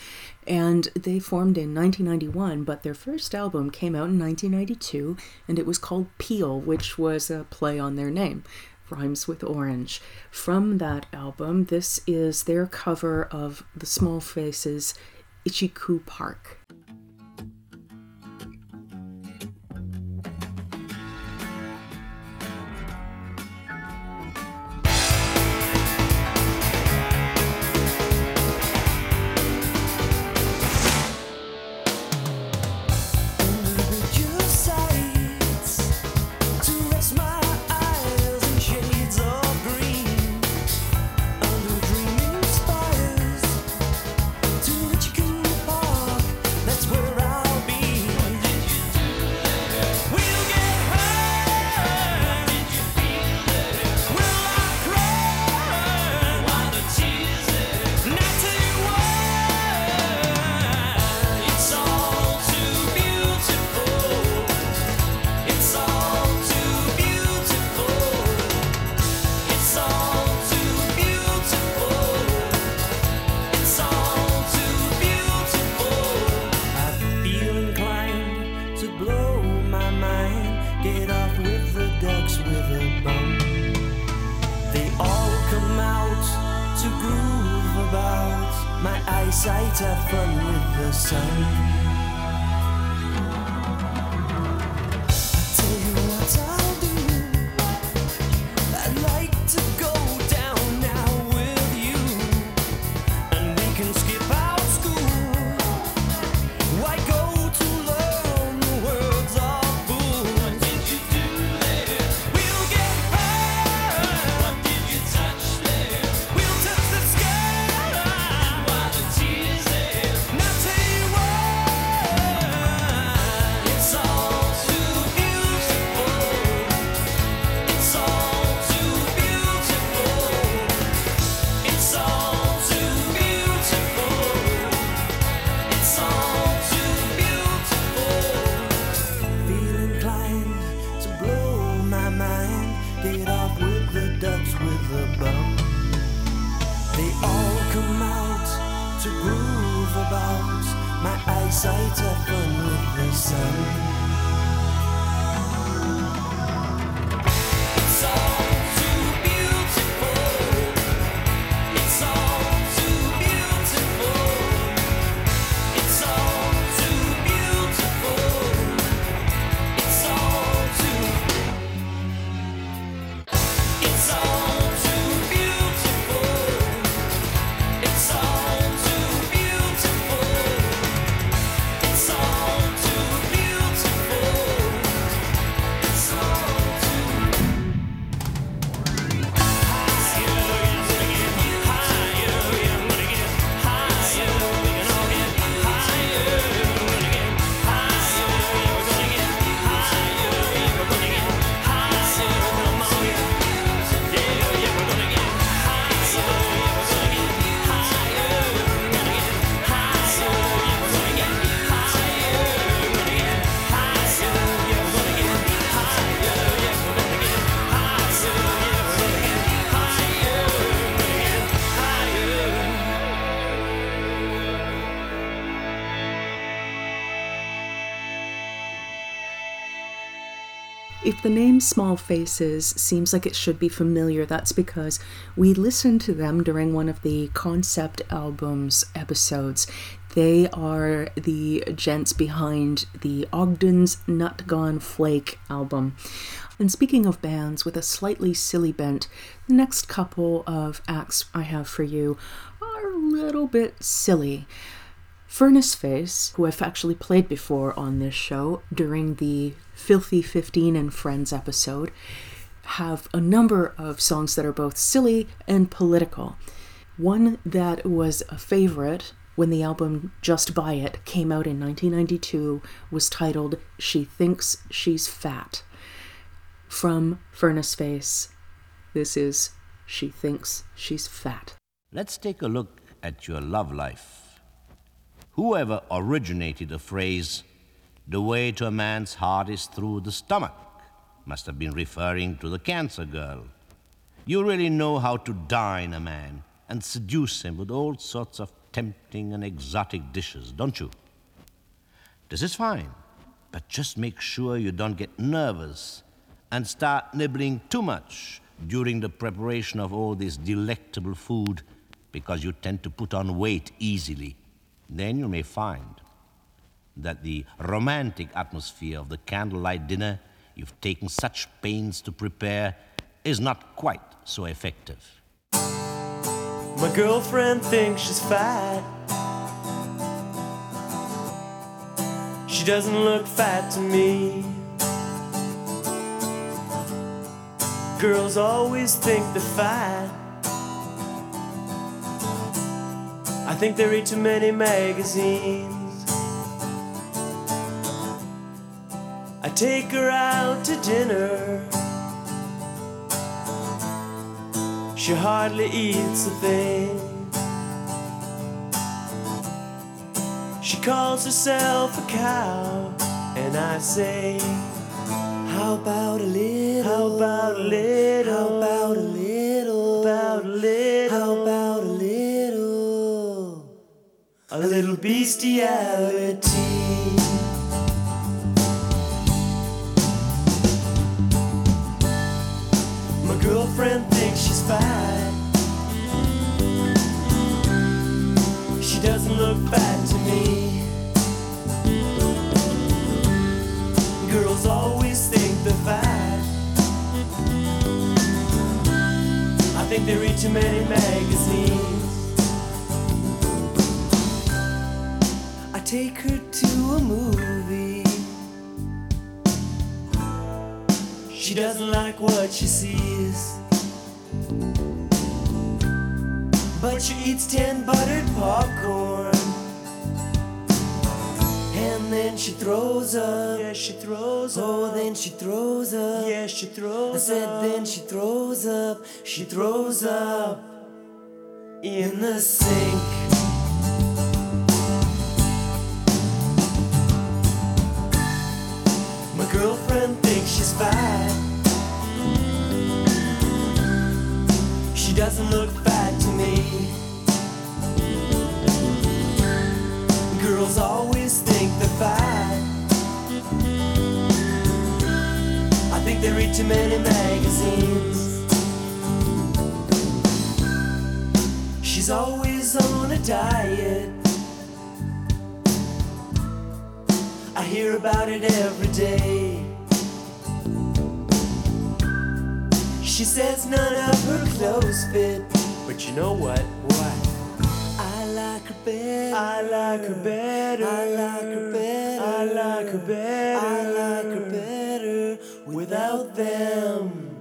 And they formed in 1991, but their first album came out in 1992, and it was called Peel, which was a play on their name. Rymes with Orange. From that album, this is their cover of The Small Faces' Itchycoo Park. If the name Small Faces seems like it should be familiar, that's because we listened to them during one of the concept albums episodes. They are the gents behind the Ogden's Nut Gone Flake album. And speaking of bands with a slightly silly bent, the next couple of acts I have for you are a little bit silly. Furnaceface, who I've actually played before on this show during the Filthy 15 and Friends episode, have a number of songs that are both silly and political. One that was a favorite when the album Just Buy It came out in 1992 was titled She Thinks She's Fat. From Furnaceface, this is She Thinks She's Fat. Let's take a look at your love life. Whoever originated the phrase, the way to a man's heart is through the stomach, must have been referring to the cancer girl. You really know how to dine a man and seduce him with all sorts of tempting and exotic dishes, don't you? This is fine, but just make sure you don't get nervous and start nibbling too much during the preparation of all this delectable food because you tend to put on weight easily. Then you may find that the romantic atmosphere of the candlelight dinner you've taken such pains to prepare is not quite so effective. My girlfriend thinks she's fat. She doesn't look fat to me. Girls always think they're fat. I think they read too many magazines. I take her out to dinner. She hardly eats a thing. She calls herself a cow, and I say, How about a little? How about a little? How about a little? About a little? Bestiality. My girlfriend thinks she's fine. She doesn't look fat to me. Girls always think they're fat. I think they read too many magazines. Take her to a movie. She doesn't like what she sees. But she eats ten buttered popcorn. And then she throws up. Yeah, she throws oh, up. Oh, then she throws up. Yeah, she throws I said, up. then she throws up. She throws up in the sink. She's fat. She doesn't look fat to me. Girls always think they're fat. I think they read too many magazines. She's always on a diet. I hear about it every day. She says none of her clothes fit. But you know what? What? I like her better. I like her better. I like her better. I like her better. I like her better without them.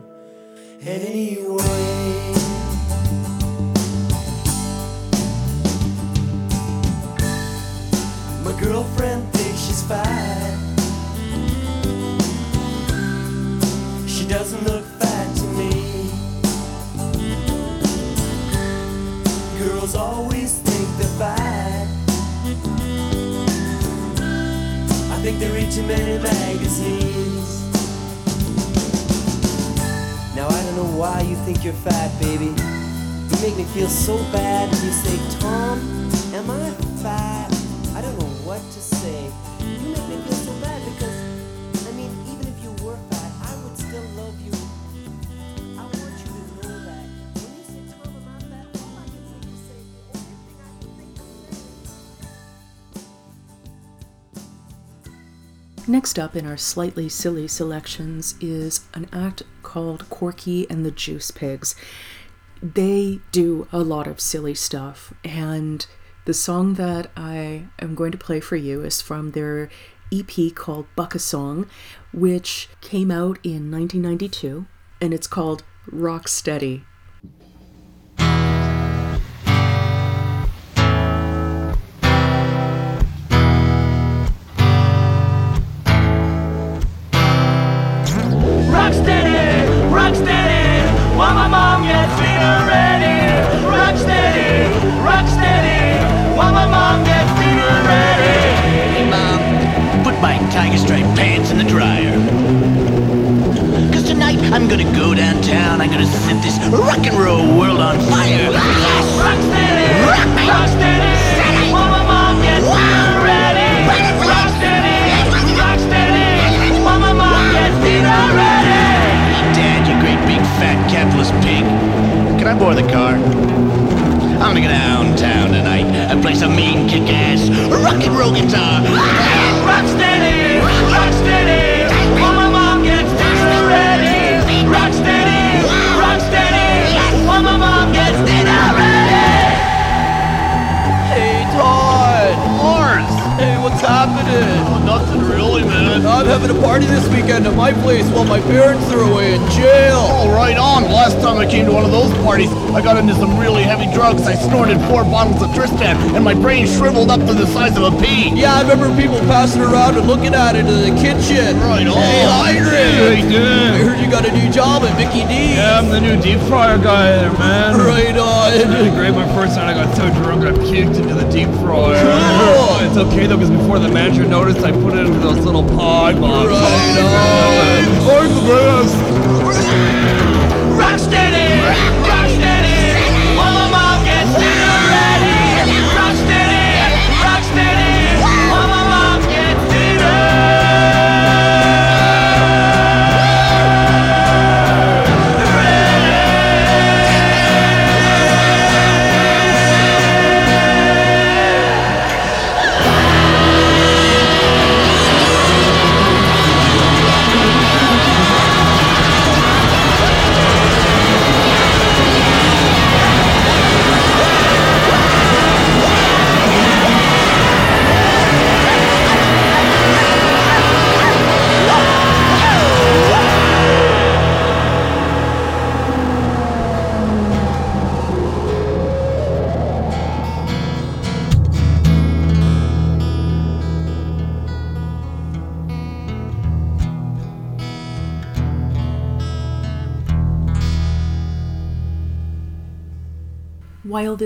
Anyway. My girlfriend thinks she's fat. She doesn't look Always think they're fat. I think they read too many magazines. Now I don't know why you think you're fat, baby. You make me feel so bad when you say, Tom, am I fat? I don't know what to say. Next up in our slightly silly selections is an act called Corky and the Juice Pigs. They do a lot of silly stuff, and the song that I am going to play for you is from their EP called Buck a Song, which came out in 1992, and it's called Rok Stedy. Tiger stripe pants in the dryer. Cause tonight I'm gonna go downtown. I'm gonna set this rock and roll world on fire. Yes! Rocksteady! Rock Rocksteady! While my mom gets dinner ready. Rocksteady! Rocksteady! My mom ready. Dad, you great big fat capitalist pig. Can I borrow the car? I'm gonna go downtown tonight and play some mean kick-ass rock and roll guitar. Rocksteady! Rocksteady! I'm having a party this weekend at my place while my parents are away in jail. Oh, right on. Last time I came to one of those parties, I got into some really heavy drugs. I snorted four bottles of Tristan, and my brain shriveled up to the size of a pea. Yeah, I remember people passing around and looking at it in the kitchen. Right on. Hey, Hydra! Hey, dude. I heard you got a new job at Mickey D. Yeah, I'm the new deep fryer guy there, man. Right on. Really great. My first night, I got so drunk, I kicked into the deep fryer. Cool. It's okay though, because before the manager noticed, I put it into those little pod boxes. Right on. I'm the best. Rocksteady!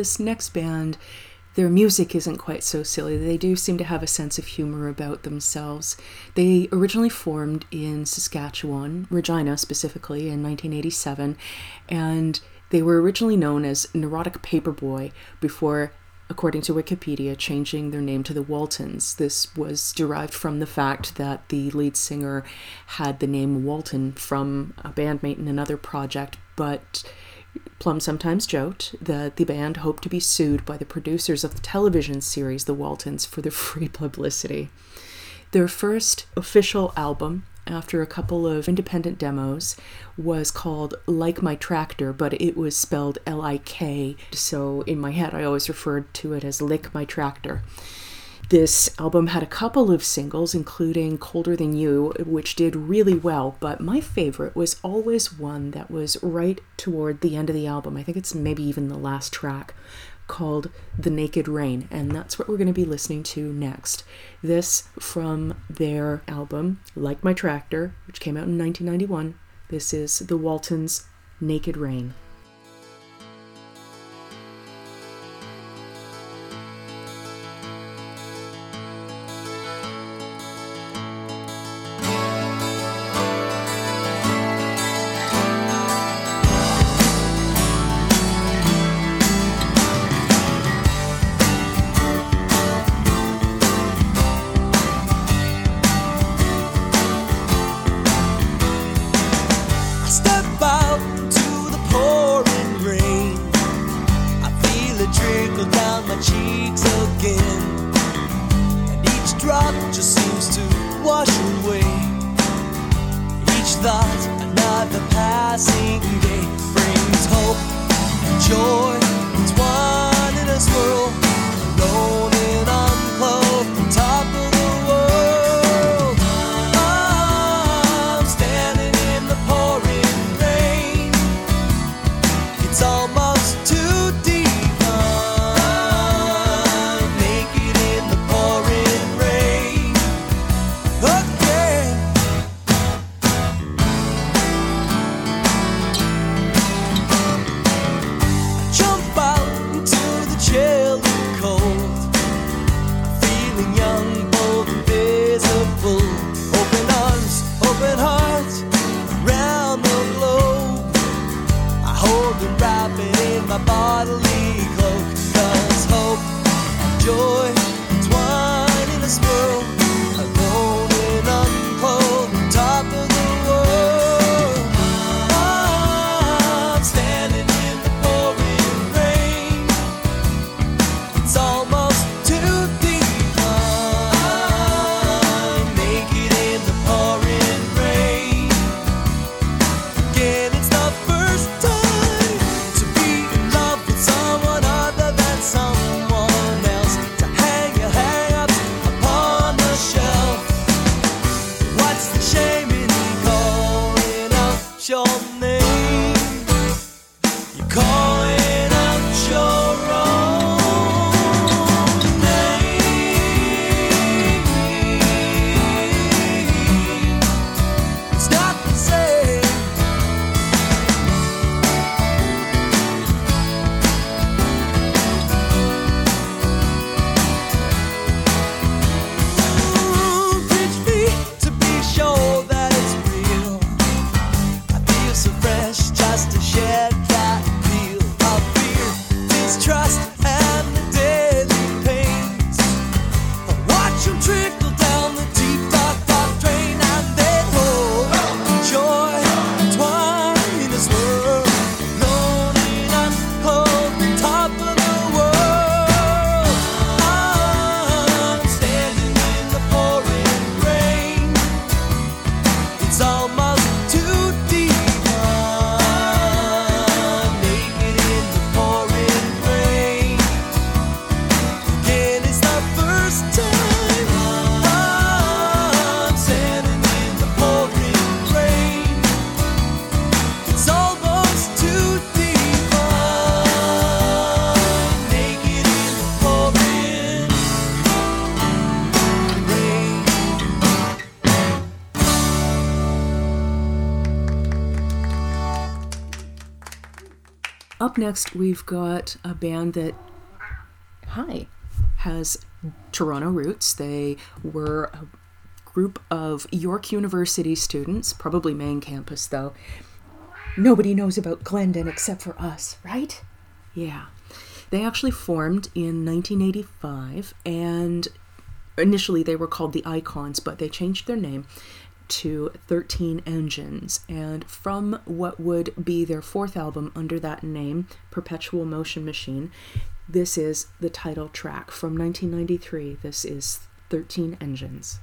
This next band, their music isn't quite so silly, they do seem to have a sense of humor about themselves. They originally formed in Saskatchewan, Regina specifically, in 1987, and they were originally known as Neurotic Paperboy before, according to Wikipedia, changing their name to the Waltons. This was derived from the fact that the lead singer had the name Walton from a bandmate in another project, but Plumb sometimes joked that the band hoped to be sued by the producers of the television series The Waltons for the free publicity. Their first official album, after a couple of independent demos, was called Like My Tractor, but it was spelled L I K, so in my head I always referred to it as Lick My Tractor. This album had a couple of singles, including Colder Than You, which did really well, but my favorite was always one that was right toward the end of the album. I think it's maybe even the last track, called The Naked Rain, and that's what we're going to be listening to next. This from their album, Like My Tractor, which came out in 1991. This is The Waltons' Naked Rain. up next, we've got a band that hi has Toronto roots. They were a group of York University students, probably main campus though. Nobody knows about Glendon except for us, right? Yeah. They actually formed in 1985 and initially they were called the Icons, but they changed their name to 13 Engines, and from what would be their fourth album under that name, Perpetual Motion Machine, this is the title track from 1993. This is 13 Engines.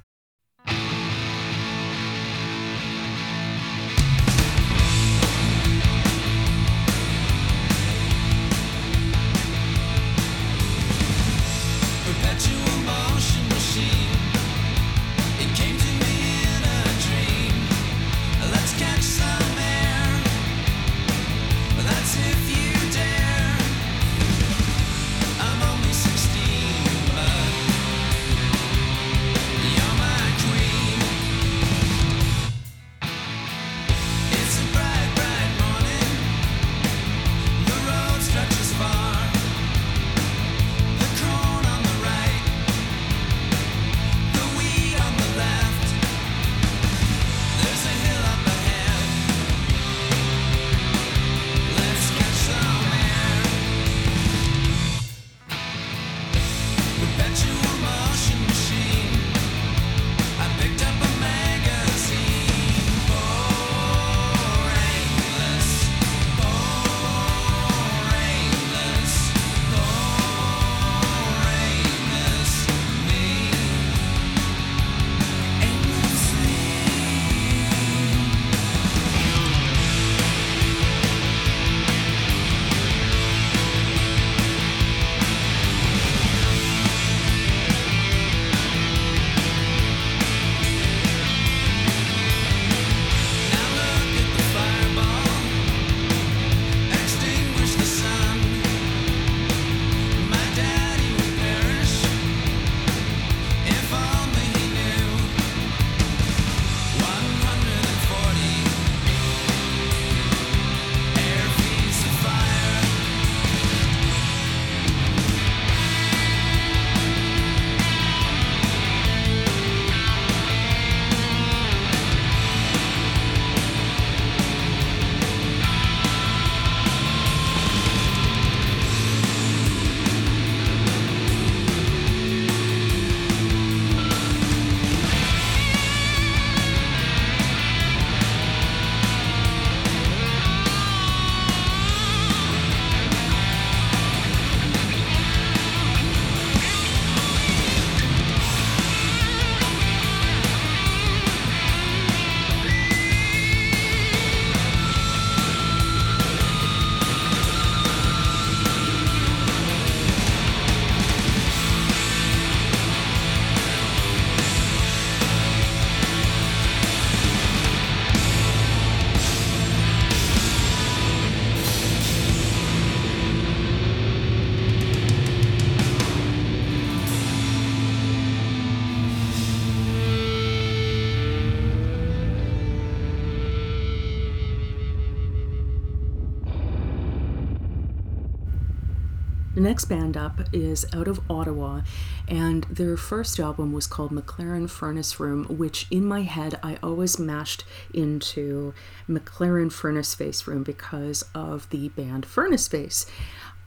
Next band up is out of Ottawa, and their first album was called McLaren Furnace Room, which in my head I always mashed into McLaren Furnace Face Room because of the band Furnaceface.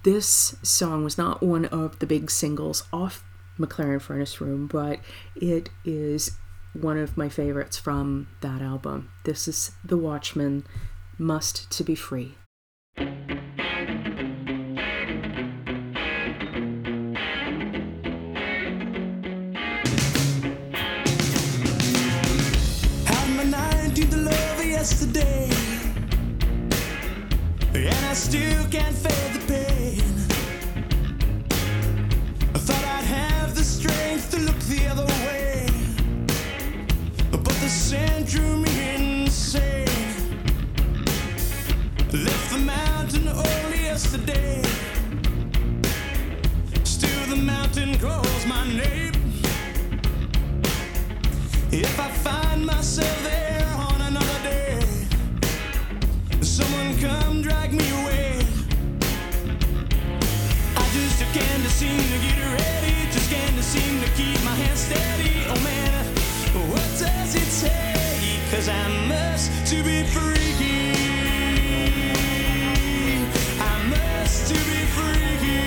This song was not one of the big singles off McLaren Furnace Room, but it is one of my favorites from that album. This is The Watchmen, Must to Be Free. Yesterday, and I still can't feel the pain. I thought I'd have the strength to look the other way, but the sand drew me insane. Left the mountain only yesterday. Still, the mountain calls my name. If I find myself there come drag me away. I just can't seem to get ready, just can't seem to keep my hands steady. Oh man, what does it take? Cause I must to be freaky. I must to be freaky.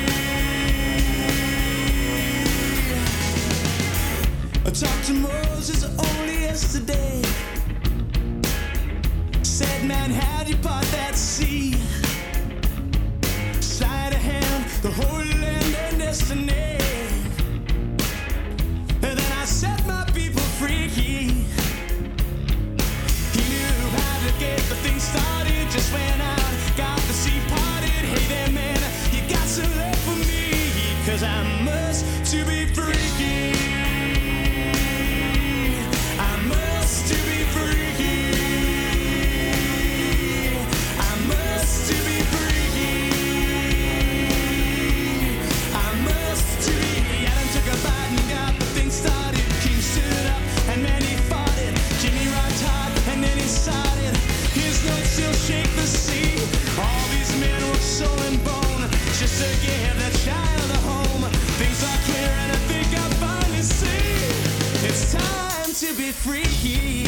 I talked to Moses only yesterday. Said, man, how'd you part that sea? Sleight of hand, the holy land and destiny. Be freaky.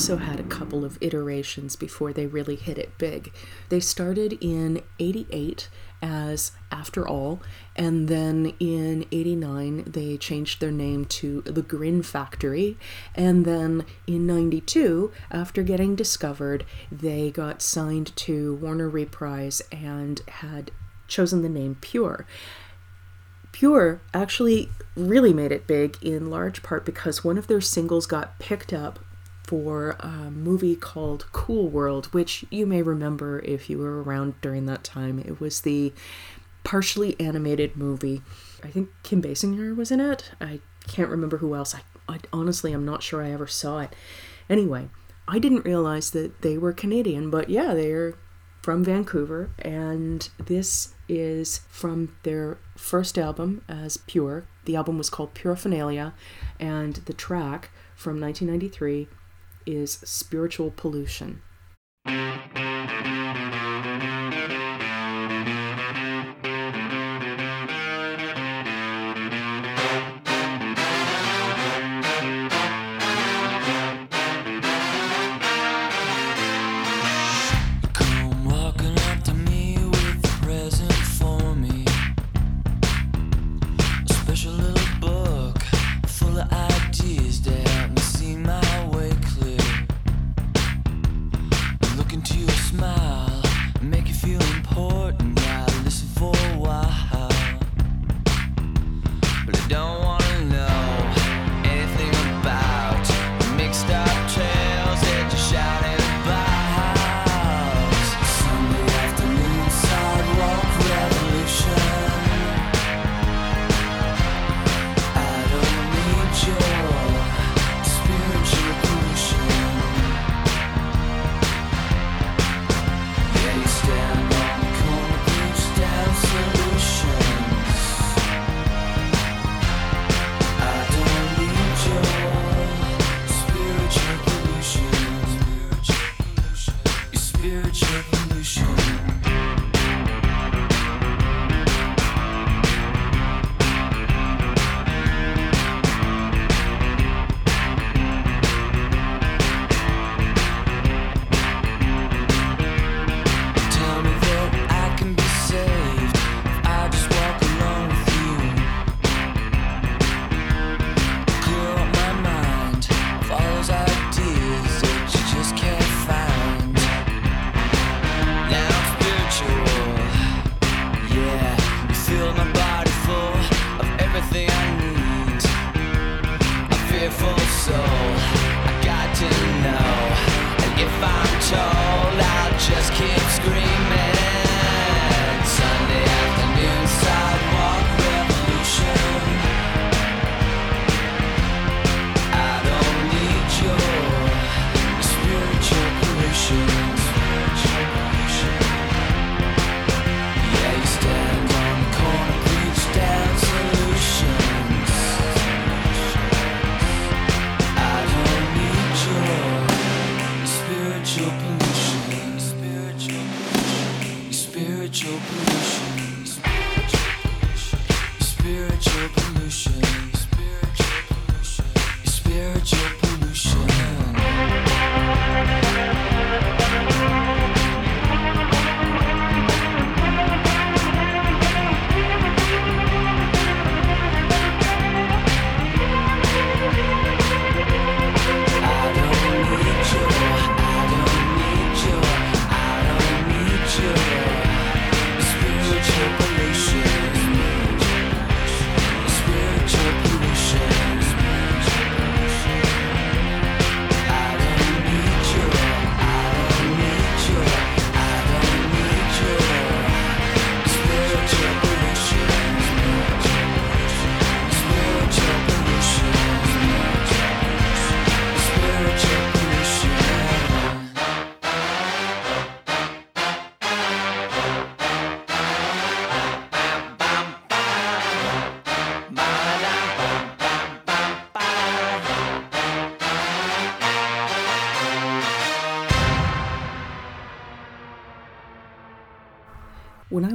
Also had a couple of iterations before they really hit it big. They started in 88 as After All, and then in 89 they changed their name to The Grin Factory, and then in 92, after getting discovered, they got signed to Warner Reprise and had chosen the name Pure. Pure actually really made it big in large part because one of their singles got picked up for a movie called Cool World, which you may remember if you were around during that time. It was the partially animated movie. I think Kim Basinger was in it. I can't remember who else. I, I honestly I'm not sure I ever saw it. Anyway, I didn't realize that they were Canadian, but yeah, they're from Vancouver, and this is from their first album as Pure. The album was called Pureafunalia, and the track from 1993 is Spiritual Pollution.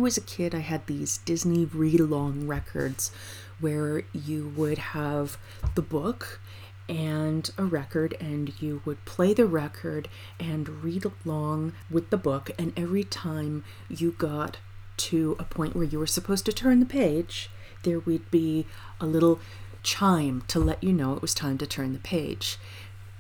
Was a kid, I had these Disney read along records where you would have the book and a record, and you would play the record and read along with the book. And every time you got to a point where you were supposed to turn the page, there would be a little chime to let you know it was time to turn the page.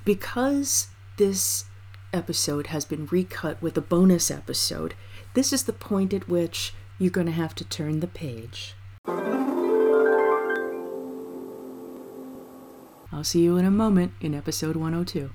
Because this episode has been recut with a bonus episode, this is the point at which you're going to have to turn the page. I'll see you in a moment in episode 102.